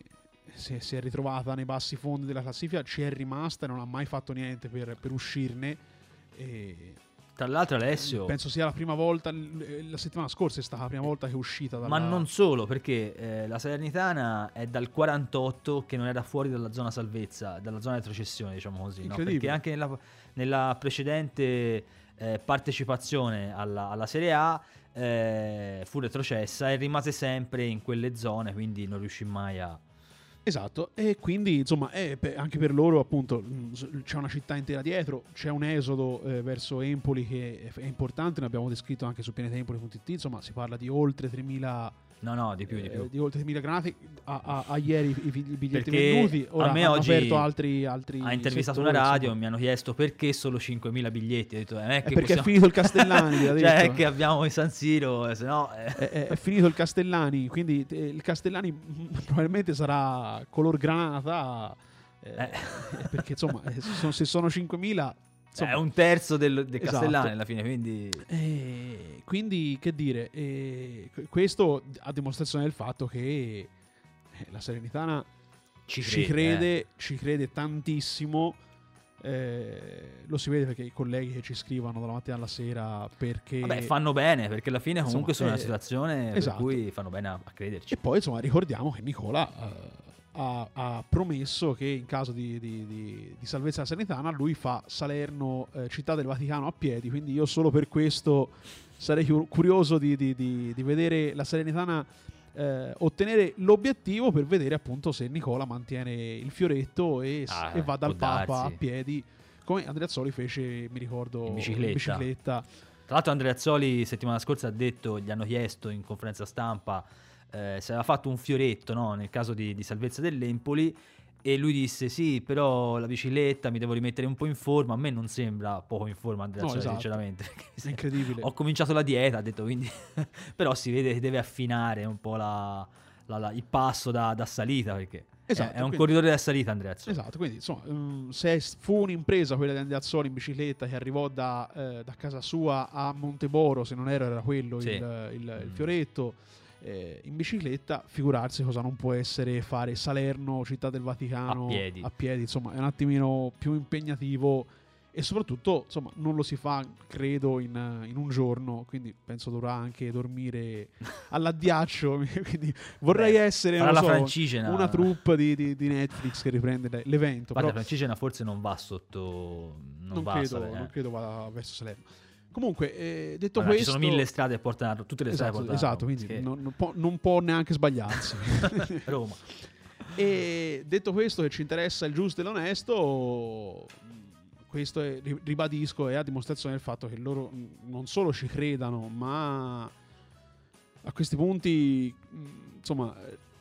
si, è, si è ritrovata nei bassi fondi della classifica, ci è rimasta e non ha mai fatto niente per, per uscirne. E Tra l'altro Alessio... penso sia la prima volta, l- la settimana scorsa è stata la prima volta che è uscita dalla... Ma non solo, perché eh, la Salernitana è dal 48 che non era fuori dalla zona salvezza, dalla zona retrocessione, diciamo così. no? Perché anche nella, nella precedente eh, partecipazione alla, alla Serie A eh, fu retrocessa e rimase sempre in quelle zone, quindi non riuscì mai a... Esatto, e quindi insomma è pe- anche per loro appunto s- c'è una città intera dietro, c'è un esodo eh, verso Empoli che è, importante, ne abbiamo descritto anche su pianetempoli.it, insomma si parla di oltre 3.000 No, no, di più, di eh, più. oltre 3.000 granati a, a- a ieri i, i biglietti Perché venduti, ora a me oggi aperto altri, altri Ha intervistato una radio, insomma. mi hanno chiesto perché solo 5.000 biglietti. Ho detto, eh, è È perché è possiamo- finito il Castellani, cioè, è che abbiamo il San Siro, eh, se no... eh. è, è- è finito il Castellani, quindi eh, il Castellani probabilmente sarà color granata, eh, perché insomma se sono, se sono 5.000... insomma, è un terzo del, del Esatto. Castellani alla fine, quindi... Eh, quindi, che dire, eh, que- questo a dimostrazione del fatto che eh, la Serenitana Ci ci crede, crede, eh. ci crede tantissimo. eh, lo si vede perché i colleghi che ci scrivono dalla mattina alla sera perché Vabbè, fanno bene, perché alla fine comunque Insomma, sono in una eh, situazione esatto. per cui fanno bene a, a crederci. e poi insomma ricordiamo che Nicola eh, ha, ha promesso che in caso di, di, di, di salvezza della Salernitana lui fa Salerno eh, città del Vaticano a piedi, quindi io solo per questo sarei curioso di, di vedere la Salernitana eh, ottenere l'obiettivo per vedere appunto se Nicola mantiene il fioretto e, ah, e va dal Papa darsi. a piedi come Andrea Zoli fece, mi ricordo, in bicicletta. in bicicletta. Tra l'altro Andrea Zoli settimana scorsa ha detto, gli hanno chiesto in conferenza stampa eh, se aveva fatto un fioretto no? nel caso di, di salvezza dell'Empoli e lui disse sì, però la bicicletta mi devo rimettere un po' in forma. A me non sembra poco in forma Andrea no, esatto. sinceramente. È incredibile. Ho cominciato la dieta, ha detto quindi... però si vede che deve affinare un po' la, la, la, il passo da, da salita perché... Esatto, è, un quindi, corridore da salita Andreazzoli. Esatto, quindi insomma, um, se fu un'impresa quella di Andreazzoli in bicicletta che arrivò da, eh, da, casa sua a Monteboro, se non era, era quello sì. il, il, mm. il, fioretto, eh, in bicicletta, figurarsi cosa non può essere fare Salerno, Città del Vaticano a piedi. A piedi insomma, è un attimino più impegnativo e soprattutto insomma, non lo si fa, credo, in, in, un giorno, quindi penso dovrà anche dormire all'addiaccio. quindi vorrei Beh, essere so, una troupe di, di, di, Netflix che riprende l'evento. Guarda, però... Francigena forse non va sotto... Non, non, va credo, eh. non credo vada verso Salerno. Comunque, eh, detto allora, questo... Ci sono mille strade a portare, tutte le esatto, strade Esatto, quindi che... non, non, può, non, può, neanche sbagliarsi. Roma. E detto questo, che ci interessa il giusto e l'onesto, questo è, ribadisco, è a dimostrazione del fatto che loro non solo ci credano, ma a questi punti, insomma,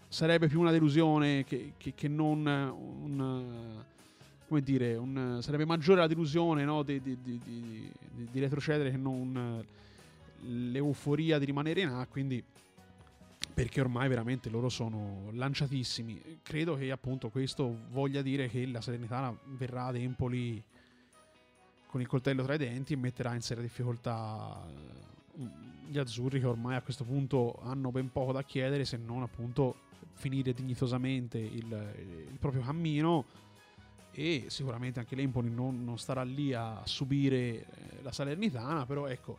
sarebbe più una delusione che, che, che non un come dire, un, sarebbe maggiore la delusione no, di, di, di, di, retrocedere che non l'euforia di rimanere in A, quindi perché ormai veramente loro sono lanciatissimi. Credo che appunto questo voglia dire che la Salernitana verrà ad Empoli con il coltello tra i denti e metterà in seria difficoltà eh, gli azzurri che ormai a questo punto hanno ben poco da chiedere se non appunto finire dignitosamente il, il proprio cammino e sicuramente anche l'Empoli non, non starà lì a subire eh, la Salernitana, però ecco,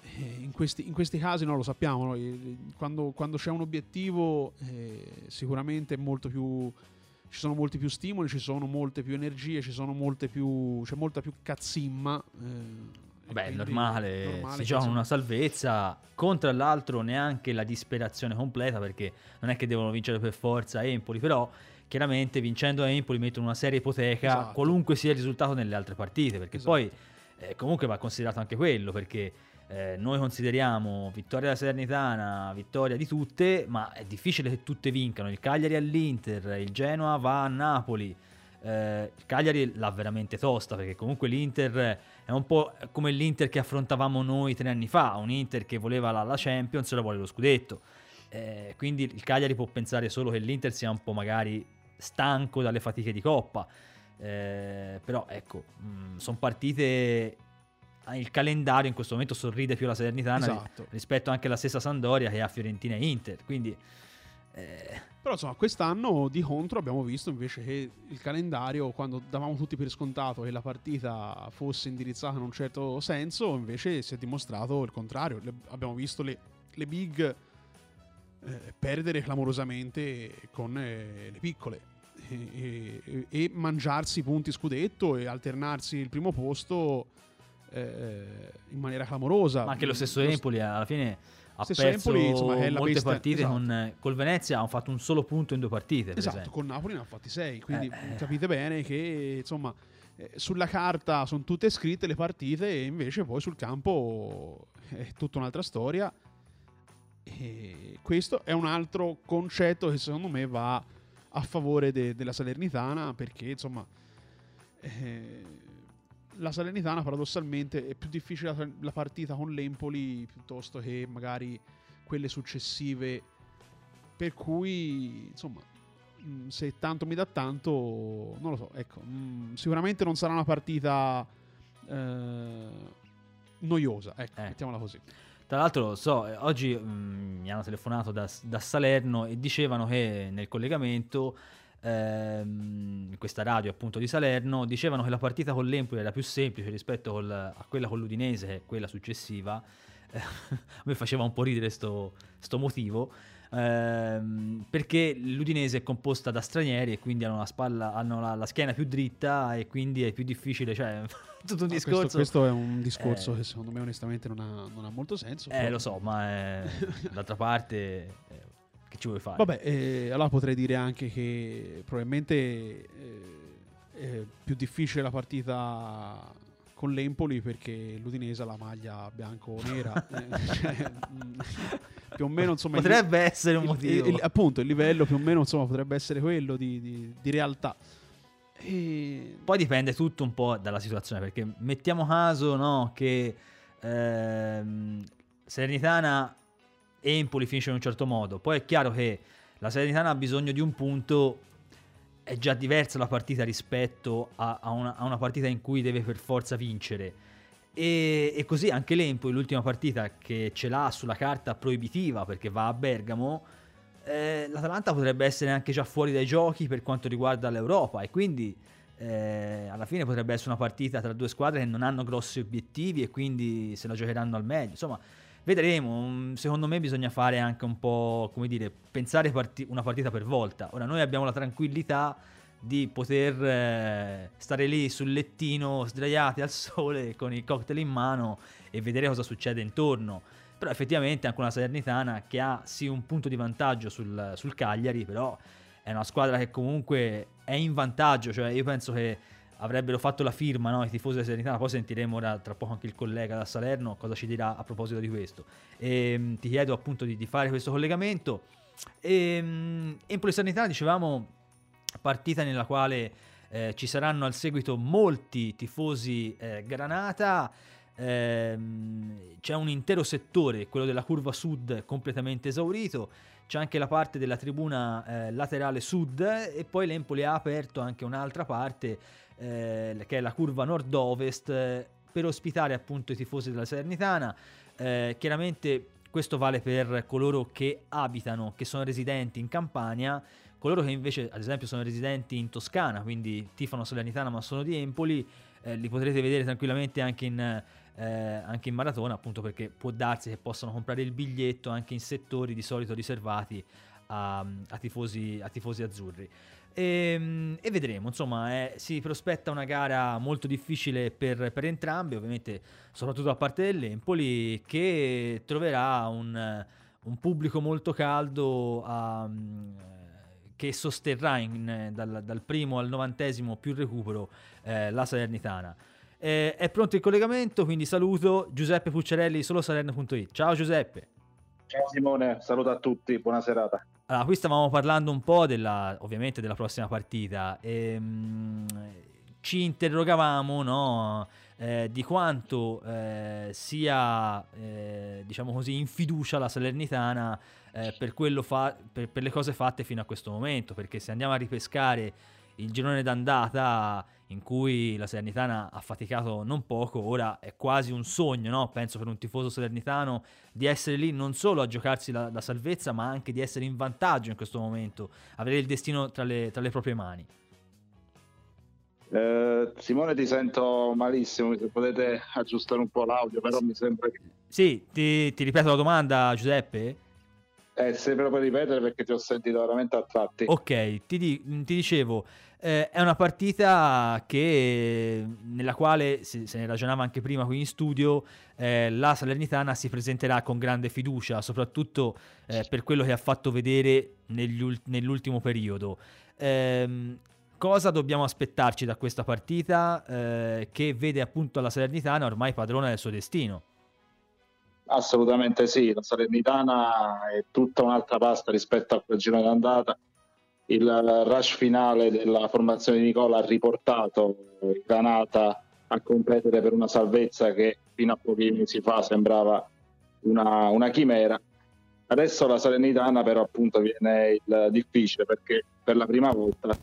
eh, in, questi, in, questi, casi non lo sappiamo, no? quando, quando, c'è un obiettivo eh, sicuramente molto più, ci sono molti più stimoli, ci sono molte più energie, ci sono molte più, c'è molta più cazzimma. Eh, Beh, è normale, normale, si gioca una salvezza, contro l'altro neanche la disperazione completa perché non è che devono vincere per forza Empoli, però chiaramente vincendo a Empoli mettono una seria ipoteca esatto. qualunque sia il risultato nelle altre partite perché esatto. poi eh, comunque va considerato anche quello perché eh, noi consideriamo vittoria della Salernitana vittoria di tutte ma è difficile che tutte vincano il Cagliari all'Inter il Genoa va a Napoli eh, il Cagliari l'ha veramente tosta perché comunque l'Inter è un po' come l'Inter che affrontavamo noi tre anni fa un Inter che voleva la, la Champions e la vuole lo scudetto eh, quindi il Cagliari può pensare solo che l'Inter sia un po' magari stanco dalle fatiche di coppa. Eh, però ecco, mm, sono partite. Il calendario in questo momento sorride più alla Salernitana esatto. rispetto anche alla stessa Sandoria che ha Fiorentina e Inter. Quindi, eh... Però insomma, quest'anno di contro abbiamo visto invece che il calendario, quando davamo tutti per scontato che la partita fosse indirizzata in un certo senso, invece si è dimostrato il contrario. Le, abbiamo visto le, le big eh, perdere clamorosamente con eh, le piccole e, e, mangiarsi punti scudetto e alternarsi il primo posto eh, in maniera clamorosa. Ma anche lo stesso Empoli alla fine ha perso Empoli, insomma, è molte pista, partite esatto. con, col Venezia hanno fatto un solo punto in due partite esatto, con Napoli ne hanno fatti sei quindi eh, capite bene che insomma eh, sulla carta sono tutte scritte le partite e invece poi sul campo è tutta un'altra storia e questo è un altro concetto che secondo me va a favore de- della Salernitana perché insomma eh, la Salernitana paradossalmente è più difficile la, la, partita con l'Empoli piuttosto che magari quelle successive per cui insomma mh, mm, se tanto mi dà tanto non lo so ecco mh, mm, sicuramente non sarà una partita eh, noiosa ecco eh. mettiamola così tra l'altro, so, eh, oggi mh, mm, mi hanno telefonato da, da, Salerno e dicevano che nel collegamento ehm, questa radio appunto di Salerno, dicevano che la partita con l'Empoli era più semplice rispetto col, a quella con l'Udinese, che è quella successiva. Eh, a me faceva un po' ridere sto, sto motivo. Ehm, perché l'Udinese è composta da stranieri e quindi hanno la, spalla, hanno la, la schiena più dritta e quindi è più difficile, cioè tutto un No, discorso. questo, questo è un discorso Eh. che secondo me onestamente non ha, non ha molto senso. Eh, lo so, ma è- d'altra parte, eh, che ci vuoi fare? Vabbè, eh, allora potrei dire anche che probabilmente eh, è più difficile la partita con l'Empoli perché l'Udinese ha la maglia bianco-nera. eh, cioè, mm, più o meno, insomma, il- Potrebbe essere un il- motivo. il- appunto, il livello più o meno insomma, potrebbe essere quello di, di- di realtà. E... Poi dipende tutto un po' dalla situazione, perché mettiamo caso no, che ehm, Salernitana e Empoli finisce in un certo modo, poi è chiaro che la Salernitana ha bisogno di un punto, è già diversa la partita rispetto a, a una, a una partita in cui deve per forza vincere. E, e così anche l'Empoli, l'ultima partita che ce l'ha sulla carta proibitiva perché va a Bergamo, eh, l'Atalanta potrebbe essere anche già fuori dai giochi per quanto riguarda l'Europa e quindi eh, alla fine potrebbe essere una partita tra due squadre che non hanno grossi obiettivi e quindi se la giocheranno al meglio. Insomma, vedremo. Mm, Secondo me bisogna fare anche un po', come dire, pensare parti- una partita per volta. Ora noi abbiamo la tranquillità di poter eh, stare lì sul lettino sdraiati al sole con il cocktail in mano e vedere cosa succede intorno. Però effettivamente anche una Salernitana che ha sì un punto di vantaggio sul, sul Cagliari, però è una squadra che comunque è in vantaggio, cioè io penso che avrebbero fatto la firma no, i tifosi della Salernitana, poi sentiremo ora tra poco anche il collega da Salerno cosa ci dirà a proposito di questo. E, mh, ti chiedo appunto di, di fare questo collegamento. E, mh, Empoli Salernitana dicevamo partita nella quale eh, ci saranno al seguito molti tifosi eh, Granata. Ehm, c'è un intero settore, quello della curva sud, completamente esaurito. C'è anche la parte della tribuna eh, laterale sud e poi l'Empoli ha aperto anche un'altra parte eh, che è la curva nord-ovest eh, per ospitare appunto i tifosi della Salernitana. Eh, chiaramente questo vale per coloro che abitano, che sono residenti in Campania, coloro che invece ad esempio sono residenti in Toscana, quindi tifano Salernitana ma sono di Empoli, eh, li potrete vedere tranquillamente anche in, eh, anche in maratona, appunto perché può darsi che possano comprare il biglietto anche in settori di solito riservati a, a tifosi, a tifosi azzurri. E, e vedremo, insomma, eh, si prospetta una gara molto difficile per, per entrambi, ovviamente soprattutto da parte dell'Empoli, che troverà un, un pubblico molto caldo a, che sosterrà in- dal, dal primo al novantesimo più recupero eh, la Salernitana. Eh, è pronto il collegamento, quindi saluto Giuseppe Pucciarelli, solo salerno.it. Ciao Giuseppe. Ciao Simone, saluto a tutti, buona serata. Allora, qui stavamo parlando un po' della, ovviamente della prossima partita. Ehm, ci interrogavamo, no? eh, di quanto eh, sia, eh, diciamo così, in fiducia la Salernitana eh, per, fa- per, per le cose fatte fino a questo momento. Perché se andiamo a ripescare il girone d'andata in cui la Salernitana ha faticato non poco, ora è quasi un sogno, no? penso per un tifoso salernitano, di essere lì non solo a giocarsi la, la salvezza, ma anche di essere in vantaggio in questo momento, avere il destino tra le, tra le proprie mani. Eh, Simone ti sento malissimo, se potete aggiustare un po' l'audio, però mi sembra che... Sì, ti, ti ripeto la domanda, Giuseppe? Eh, se lo puoi ripetere perché ti ho sentito veramente a tratti. Ok, ti, di- ti dicevo, eh, è una partita che, nella quale, se, se ne ragionava anche prima qui in studio, eh, la Salernitana si presenterà con grande fiducia, soprattutto eh, per quello che ha fatto vedere negli ul- nell'ultimo periodo. Ehm, cosa dobbiamo aspettarci da questa partita eh, che vede appunto la Salernitana ormai padrona del suo destino? Assolutamente sì, la Salernitana è tutta un'altra pasta rispetto a quel girone d'andata. Il rush finale della formazione di Nicola ha riportato Granata a competere per una salvezza che fino a pochi mesi fa sembrava una, una chimera. Adesso la Salernitana però appunto viene il difficile perché per la prima volta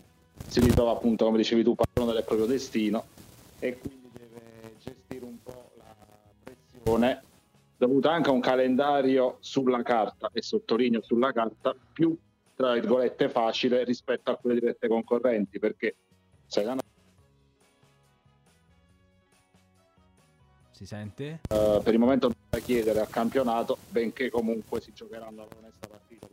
si ritrova appunto come dicevi tu padrone del proprio destino e quindi deve gestire un po' la pressione dovuta anche a un calendario sulla carta, e sottolineo sulla carta, più tra virgolette facile rispetto a quelle dirette concorrenti perché Salernitana si sente? Uh, per il momento non da chiedere al campionato benché comunque si giocheranno la onesta partita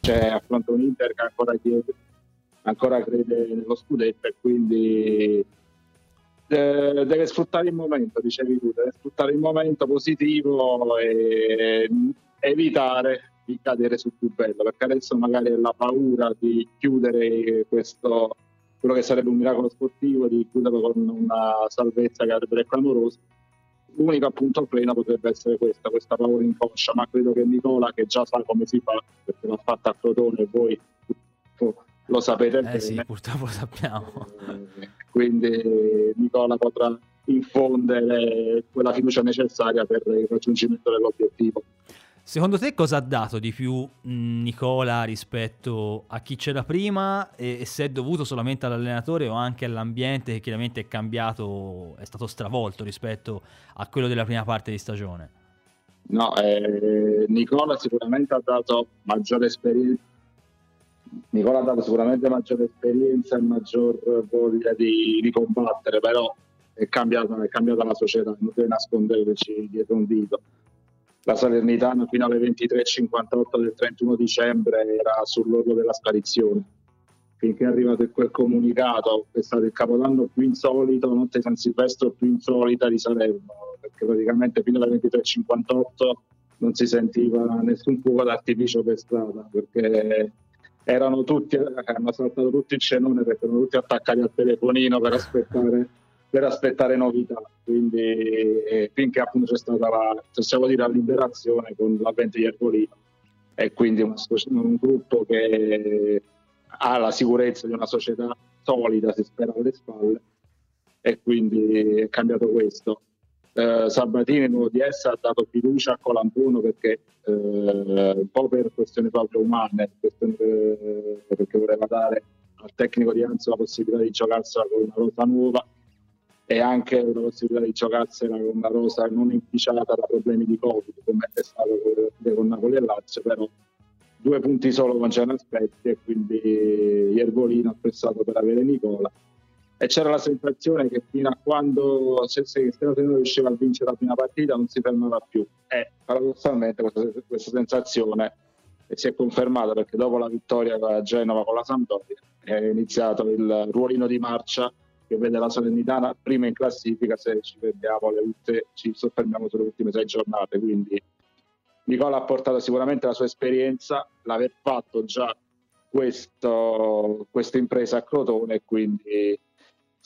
c'è affronta un Inter che ancora chiede ancora crede nello scudetto e quindi deve sfruttare il momento, dicevi tu, deve sfruttare il momento positivo e evitare di cadere sul più bello, perché adesso magari è la paura di chiudere questo, quello che sarebbe un miracolo sportivo, di chiuderlo con una salvezza che avrebbe clamorosa. L'unico appunto freno potrebbe essere questa, questa paura inconscia, ma credo che Nicola, che già sa come si fa, perché l'ha fatta a Crotone e voi lo sapete eh sì, purtroppo lo sappiamo. Eh, quindi Nicola potrà infondere quella fiducia necessaria per il raggiungimento dell'obiettivo. Secondo te cosa ha dato di più Nicola rispetto a chi c'era prima e, se è dovuto solamente all'allenatore o anche all'ambiente che chiaramente è cambiato, è stato stravolto rispetto a quello della prima parte di stagione? No, eh, Nicola sicuramente ha dato maggiore esperienza Nicola ha dato sicuramente maggiore esperienza e maggior voglia di, di combattere, però è cambiata, è cambiata, la società, non deve nasconderci dietro un dito. La Salernitana fino alle 23.58 del 31 dicembre era sull'orlo della sparizione. Finché è arrivato quel comunicato, è stato il capodanno più insolito, notte San Silvestro più insolita di Salerno, perché praticamente fino alle 23.58 non si sentiva nessun fuoco d'artificio per strada, perché erano tutti, hanno saltato tutti il cenone perché erano tutti attaccati al telefonino per aspettare, per aspettare novità. Quindi eh, finché appunto c'è stata la, possiamo dire, la liberazione con l'avvento di Ercolino e quindi un, un gruppo che ha la sicurezza di una società solida, si spera alle spalle e quindi è cambiato questo eh, Sabatini, nuovo di essa, ha dato fiducia a Colampuno perché eh, un po' per questioni proprio umane, questioni per, perché voleva dare al tecnico di Anzo la possibilità di giocarsela con una rosa nuova e anche la possibilità di giocarsela con una rosa non inficiata da problemi di Covid come è stato con Napoli e Lazio, però due punti solo con Gian Aspetti e quindi Iervolino ha pensato per avere Nicola e c'era la sensazione che fino a quando se, se Cristiano riusciva a vincere la prima partita non si fermava più. E paradossalmente questa, questa sensazione si è confermata perché dopo la vittoria a Genova con la Sampdoria è iniziato il ruolino di marcia che vede la Salernitana prima in classifica se ci, ultime, ci soffermiamo sulle ultime sei giornate quindi Nicola ha portato sicuramente la sua esperienza l'aver fatto già questa impresa a Crotone quindi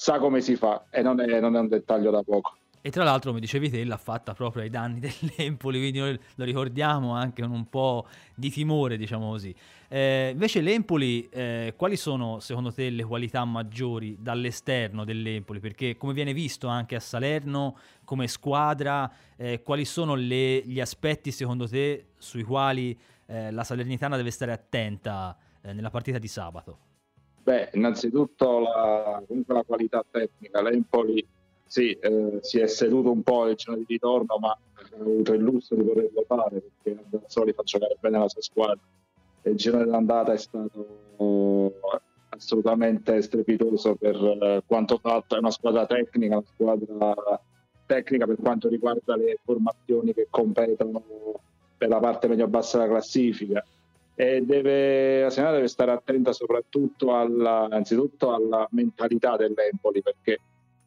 sa come si fa e non è, non è un dettaglio da poco. E tra l'altro, come dicevi te, l'ha fatta proprio ai danni dell'Empoli, quindi noi lo ricordiamo anche con un po' di timore, diciamo così. Eh, invece l'Empoli, eh, quali sono secondo te le qualità maggiori dall'esterno dell'Empoli? Perché come viene visto anche a Salerno come squadra, eh, quali sono le, gli aspetti secondo te sui quali eh, la Salernitana deve stare attenta eh, nella partita di sabato? Beh, innanzitutto la, la qualità tecnica. L'Empoli sì, eh, si è seduto un po' il giorno di ritorno, ma ha avuto il lusso di poterlo fare perché Andazzoli fa giocare bene la sua squadra. Il giro dell'andata è stato assolutamente strepitoso per eh, quanto fatto. È una squadra tecnica, una squadra tecnica per quanto riguarda le formazioni che competono per la parte medio-bassa della classifica e deve, la Serena deve stare attenta soprattutto alla, innanzitutto alla mentalità dell'Empoli perché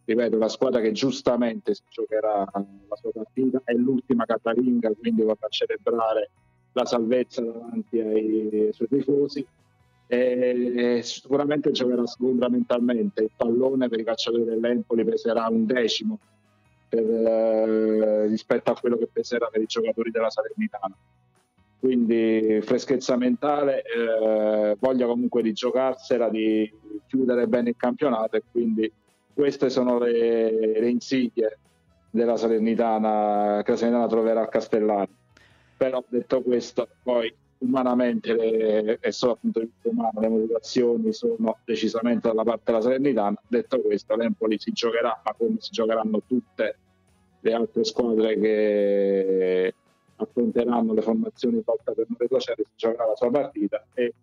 ripeto la squadra che giustamente si giocherà la sua partita è l'ultima casalinga quindi vorrà celebrare la salvezza davanti ai suoi tifosi. E sicuramente giocherà sgombra mentalmente il pallone per i calciatori dell'Empoli peserà un decimo per, eh, rispetto a quello che peserà per i giocatori della Salernitana quindi freschezza mentale, eh, voglia comunque di giocarsela, di chiudere bene il campionato e quindi queste sono le, le insidie della Salernitana che la Salernitana troverà a Castellano. Però detto questo, poi umanamente le, e solo appunto il umano, le motivazioni sono decisamente dalla parte della Salernitana. Detto questo, l'Empoli si giocherà, ma come si giocheranno tutte le altre squadre che affronteranno le formazioni volta per non retrocedere si giocherà la sua partita e,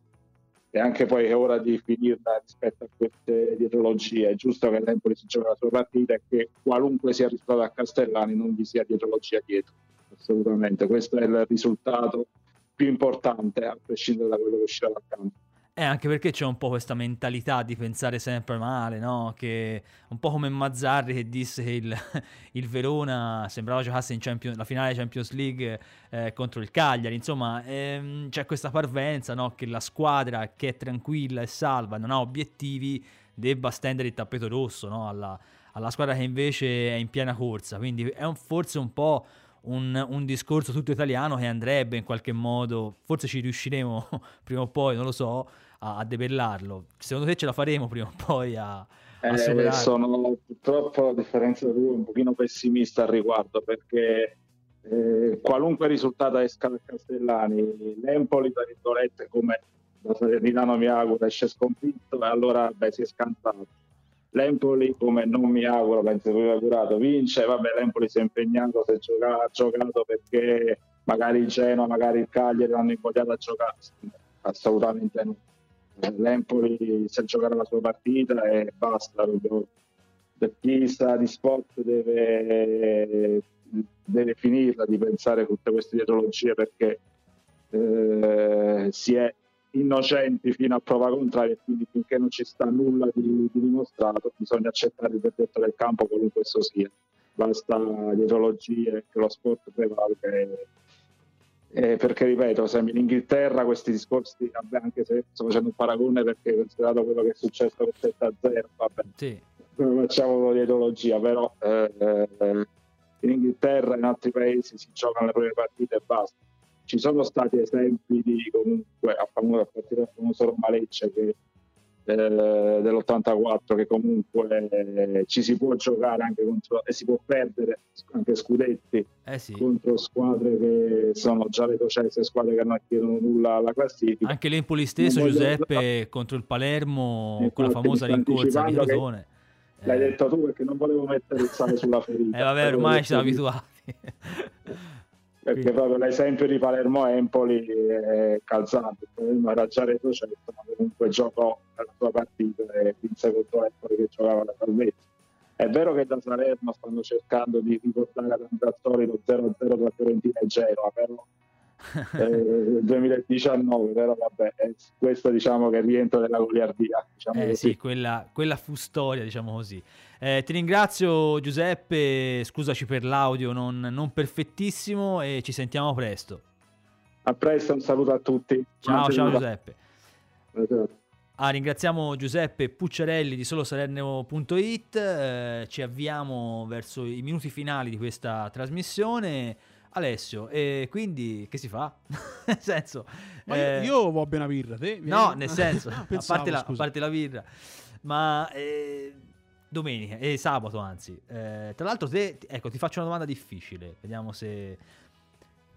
e, anche poi è ora di finirla rispetto a queste dietrologie. È giusto che l'Empoli si giochi la sua partita e che qualunque sia il risultato a Castellani non vi sia dietrologia dietro. Assolutamente questo è il risultato più importante a prescindere da quello che uscirà dal campo eh, anche perché c'è un po' questa mentalità di pensare sempre male, no? Che un po' come Mazzarri che disse che il, il Verona sembrava giocasse in Champions, la finale Champions League eh, contro il Cagliari. Insomma, ehm, c'è questa parvenza, no? Che la squadra che è tranquilla e salva, non ha obiettivi, debba stendere il tappeto rosso, no? Alla, alla squadra che invece è in piena corsa. Quindi è un, forse un po' un, un, discorso tutto italiano che andrebbe in qualche modo, forse ci riusciremo prima o poi, non lo so, a, a debellarlo. Secondo te ce la faremo prima o poi a, eh, Sono purtroppo, a differenza da lui, un pochino pessimista al riguardo perché eh, qualunque risultato esca da Castellani, l'Empoli, tra virgolette, come da Salernitano mi auguro, esce sconfitto e allora beh, si è scantato L'Empoli, come non mi auguro, penso che augurato, vince. Vabbè, l'Empoli si è impegnato, si è giocato, ha giocato perché magari il Genoa, magari il Cagliari l'hanno invogliato a giocare. Assolutamente no. L'Empoli si è giocato la sua partita e basta. Chi sta di sport deve, deve finirla di pensare a tutte queste ideologie perché eh, si è innocenti fino a prova contraria e quindi finché non ci sta nulla di, di dimostrato bisogna accettare il verdetto del campo qualunque esso sia basta ideologie che lo sport prevalga e, e perché ripeto sempre in Inghilterra questi discorsi vabbè, anche se sto facendo un paragone perché considerato quello che è successo con 7 a 0 vabbè sì. facciamo l'ideologia però eh, in Inghilterra e in altri paesi si giocano le proprie partite e basta ci sono stati esempi di comunque a, famoso, a partire dal famoso Roma Lecce che, eh, dell'84 che comunque eh, ci si può giocare anche contro e si può perdere anche scudetti eh sì. contro squadre che sono già retrocesse squadre che non chiedono nulla alla classifica anche l'Empoli stesso Giuseppe voglio... contro il Palermo con la famosa rincorsa di Rosone l'hai eh. detto tu perché non volevo mettere il sale sulla ferita eh vabbè ormai ci siamo abituati perché proprio l'esempio di Palermo-Empoli è calzante, già retrocesso, ma comunque giocò la sua partita e vinse contro Empoli che giocava la salvezza. È vero che da Salerno stanno cercando di riportare ad Andrazzoli lo 0-0 tra Fiorentina e Genoa, però eh, 2019, però vabbè, questo diciamo che rientra nella goliardia. Diciamo eh, sì, quella, quella, fu storia, diciamo così. Eh, ti ringrazio Giuseppe, scusaci per l'audio non, non, perfettissimo e ci sentiamo presto. A presto, un saluto a tutti. Ciao, ciao Giuseppe. Ah, ringraziamo Giuseppe Pucciarelli di solosalerno.it, eh, ci avviamo verso i minuti finali di questa trasmissione. Alessio, e quindi che si fa? nel senso, ma eh, io vo' bene una birra, te? Vieni? No, nel senso, a, parte la, a, parte la, birra, ma eh, domenica e eh, sabato anzi. Eh, tra l'altro, te, ecco, ti faccio una domanda difficile, vediamo se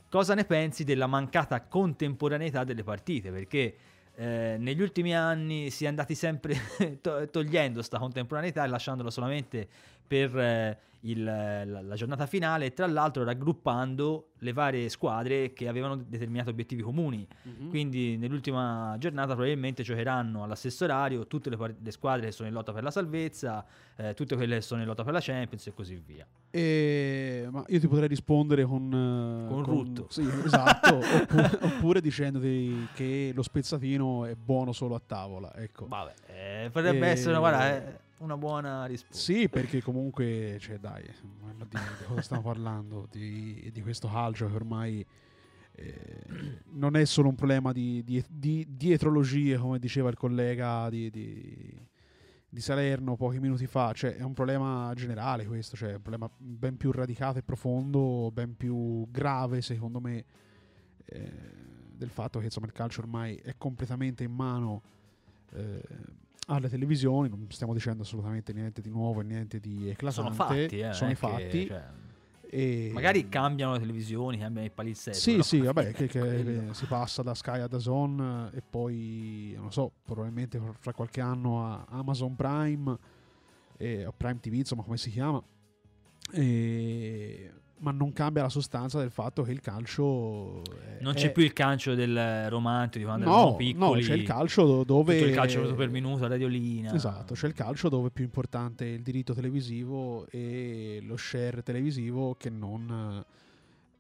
cosa ne pensi della mancata contemporaneità delle partite, perché eh, negli ultimi anni si è andati sempre togliendo questa contemporaneità e lasciandola solamente per eh, il, la, la, giornata finale tra l'altro raggruppando le varie squadre che avevano determinati obiettivi comuni. Mm-hmm. Quindi nell'ultima giornata probabilmente giocheranno allo stesso orario tutte le, le, squadre che sono in lotta per la salvezza, eh, tutte quelle che sono in lotta per la Champions e così via. E, ma io ti potrei rispondere con... Uh, con, con Rutto. Sì, esatto. oppure, oppure dicendoti che lo spezzatino è buono solo a tavola. Ecco. Vabbè, eh, potrebbe e... essere una, guarda, eh, una buona risposta. Sì, perché comunque, cioè, dai, di, cosa stiamo parlando? Di, di questo calcio che ormai eh, non è solo un problema di, di, di, dietrologie, come diceva il collega di, di, Salerno pochi minuti fa, cioè è un problema generale questo, cioè è un problema ben più radicato e profondo, ben più grave secondo me eh, del fatto che insomma il calcio ormai è completamente in mano eh, alle televisioni, non stiamo dicendo assolutamente niente di nuovo e niente di eclatante, sono fatti, eh, sono i fatti. Che, cioè... E... Magari cambiano le televisioni, cambiano i palinsetti. Sì, sì, vabbè, che, che si passa da Sky a Dazon e poi, non so, probabilmente fra qualche anno a Amazon Prime o Prime TV, insomma, come si chiama. E ma non cambia la sostanza del fatto che il calcio è, non c'è è, più il calcio del romantico di quando no, eravamo piccoli no, c'è il calcio dove tutto il calcio per minuto, la radiolina. Esatto, c'è il calcio dove è più importante il diritto televisivo e lo share televisivo che non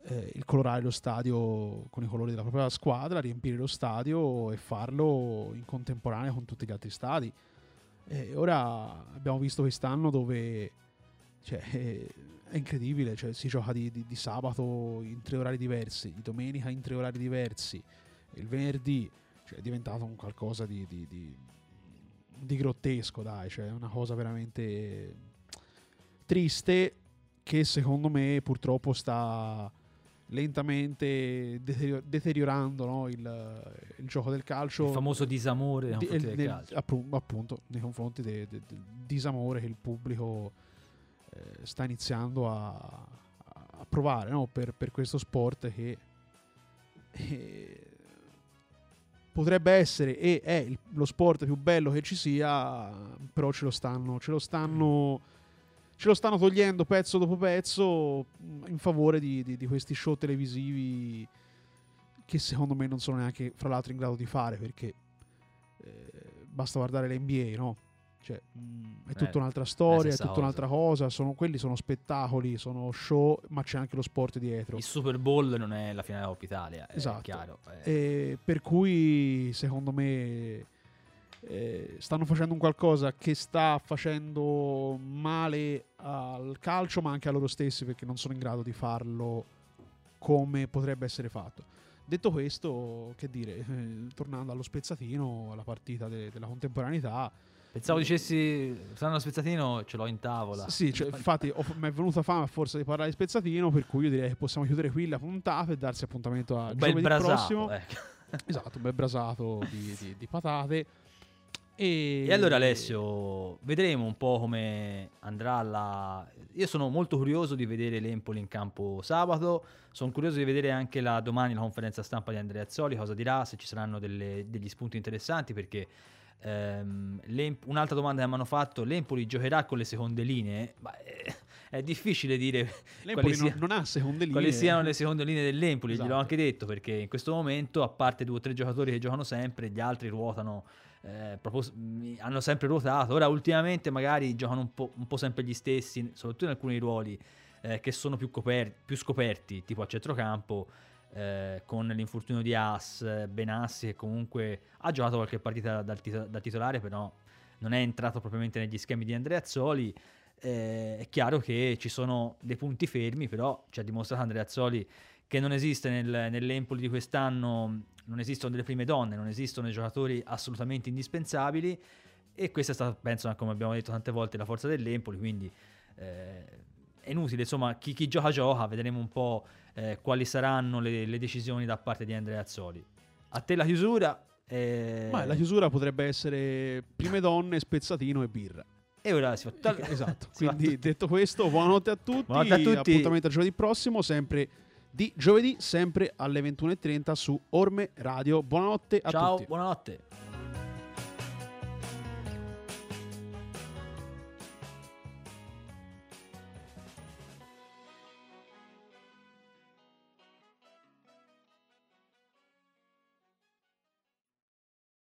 eh, il colorare lo stadio con i colori della propria squadra, riempire lo stadio e farlo in contemporanea con tutti gli altri stadi. E ora abbiamo visto quest'anno dove cioè, è incredibile, cioè, si gioca di, di, di, sabato in tre orari diversi, di domenica in tre orari diversi, il venerdì cioè, è diventato un qualcosa di, di grottesco, dai, cioè una cosa veramente triste che secondo me purtroppo sta lentamente deteriorando no? il, il, gioco del calcio. Il famoso disamore nei confronti del nel, calcio. Appunto, nei confronti del de, de disamore che il pubblico eh, sta iniziando a, a provare no? per, per, questo sport che eh, potrebbe essere e è il, lo sport più bello che ci sia, però ce lo stanno, ce lo stanno ce lo stanno togliendo pezzo dopo pezzo in favore di, di, di, questi show televisivi che secondo me non sono neanche fra l'altro in grado di fare perché eh, basta guardare l'NBA no? Cioè, mh, mm, è tutta eh, un'altra storia, è tutta un'altra cosa. Sono, quelli sono spettacoli, sono show, ma c'è anche lo sport dietro. Il Super Bowl non è la finale Coppa Italia, esatto. chiaro. Eh. per cui, secondo me, eh, stanno facendo un qualcosa che sta facendo male al calcio, ma anche a loro stessi, perché non sono in grado di farlo come potrebbe essere fatto. Detto questo, che dire, eh, tornando allo spezzatino, alla partita de- della contemporaneità Pensavo dicessi, stanno spezzatino, ce l'ho in tavola. Sì, cioè, infatti mi è venuta fame a forza di parlare di spezzatino, per cui io direi che possiamo chiudere qui la puntata e darsi appuntamento a un giovedì brasato, prossimo. Ecco. esatto, un bel brasato di, di, di patate. E... e... allora Alessio, vedremo un po' come andrà la... Io sono molto curioso di vedere l'Empoli in campo sabato, sono curioso di vedere anche la domani la conferenza stampa di Andrea Azzoli, cosa dirà, se ci saranno delle, degli spunti interessanti, perché ehm, un'altra domanda che mi hanno fatto, l'Empoli giocherà con le seconde linee? Ma, eh, è difficile dire quali, sia, non ha seconde linee. quali siano le seconde linee dell'Empoli, esatto. gliel'ho anche detto, perché in questo momento, a parte due o tre giocatori che giocano sempre, gli altri ruotano eh, proprio, hanno sempre ruotato. Ora, ultimamente, magari giocano un po', un po sempre gli stessi, soprattutto in alcuni ruoli eh, che sono più, coperti, più scoperti, tipo a centrocampo. Eh, con l'infortunio di As, Benassi che comunque ha giocato qualche partita da, da titolare, però non è entrato propriamente negli schemi di Andrea Azzoli. Eh, è chiaro che ci sono dei punti fermi, però ci ha dimostrato Andrea Azzoli che non esiste nel, nell'Empoli di quest'anno, non esistono delle prime donne, non esistono dei giocatori assolutamente indispensabili e questa è stata, penso, come abbiamo detto tante volte, la forza dell'Empoli, quindi eh, è inutile, insomma, chi, chi, gioca gioca, vedremo un po' eh, quali saranno le, le, decisioni da parte di Andrea Azzoli. A te la chiusura. Eh... Ma la chiusura potrebbe essere prime donne, spezzatino e birra. E ora si fa. esatto. Quindi, detto questo, buonanotte a tutti. Buonanotte a tutti. Appuntamento a giovedì prossimo, sempre di giovedì, sempre alle 21.30 su Orme Radio. Buonanotte a Ciao, tutti. Ciao, buonanotte.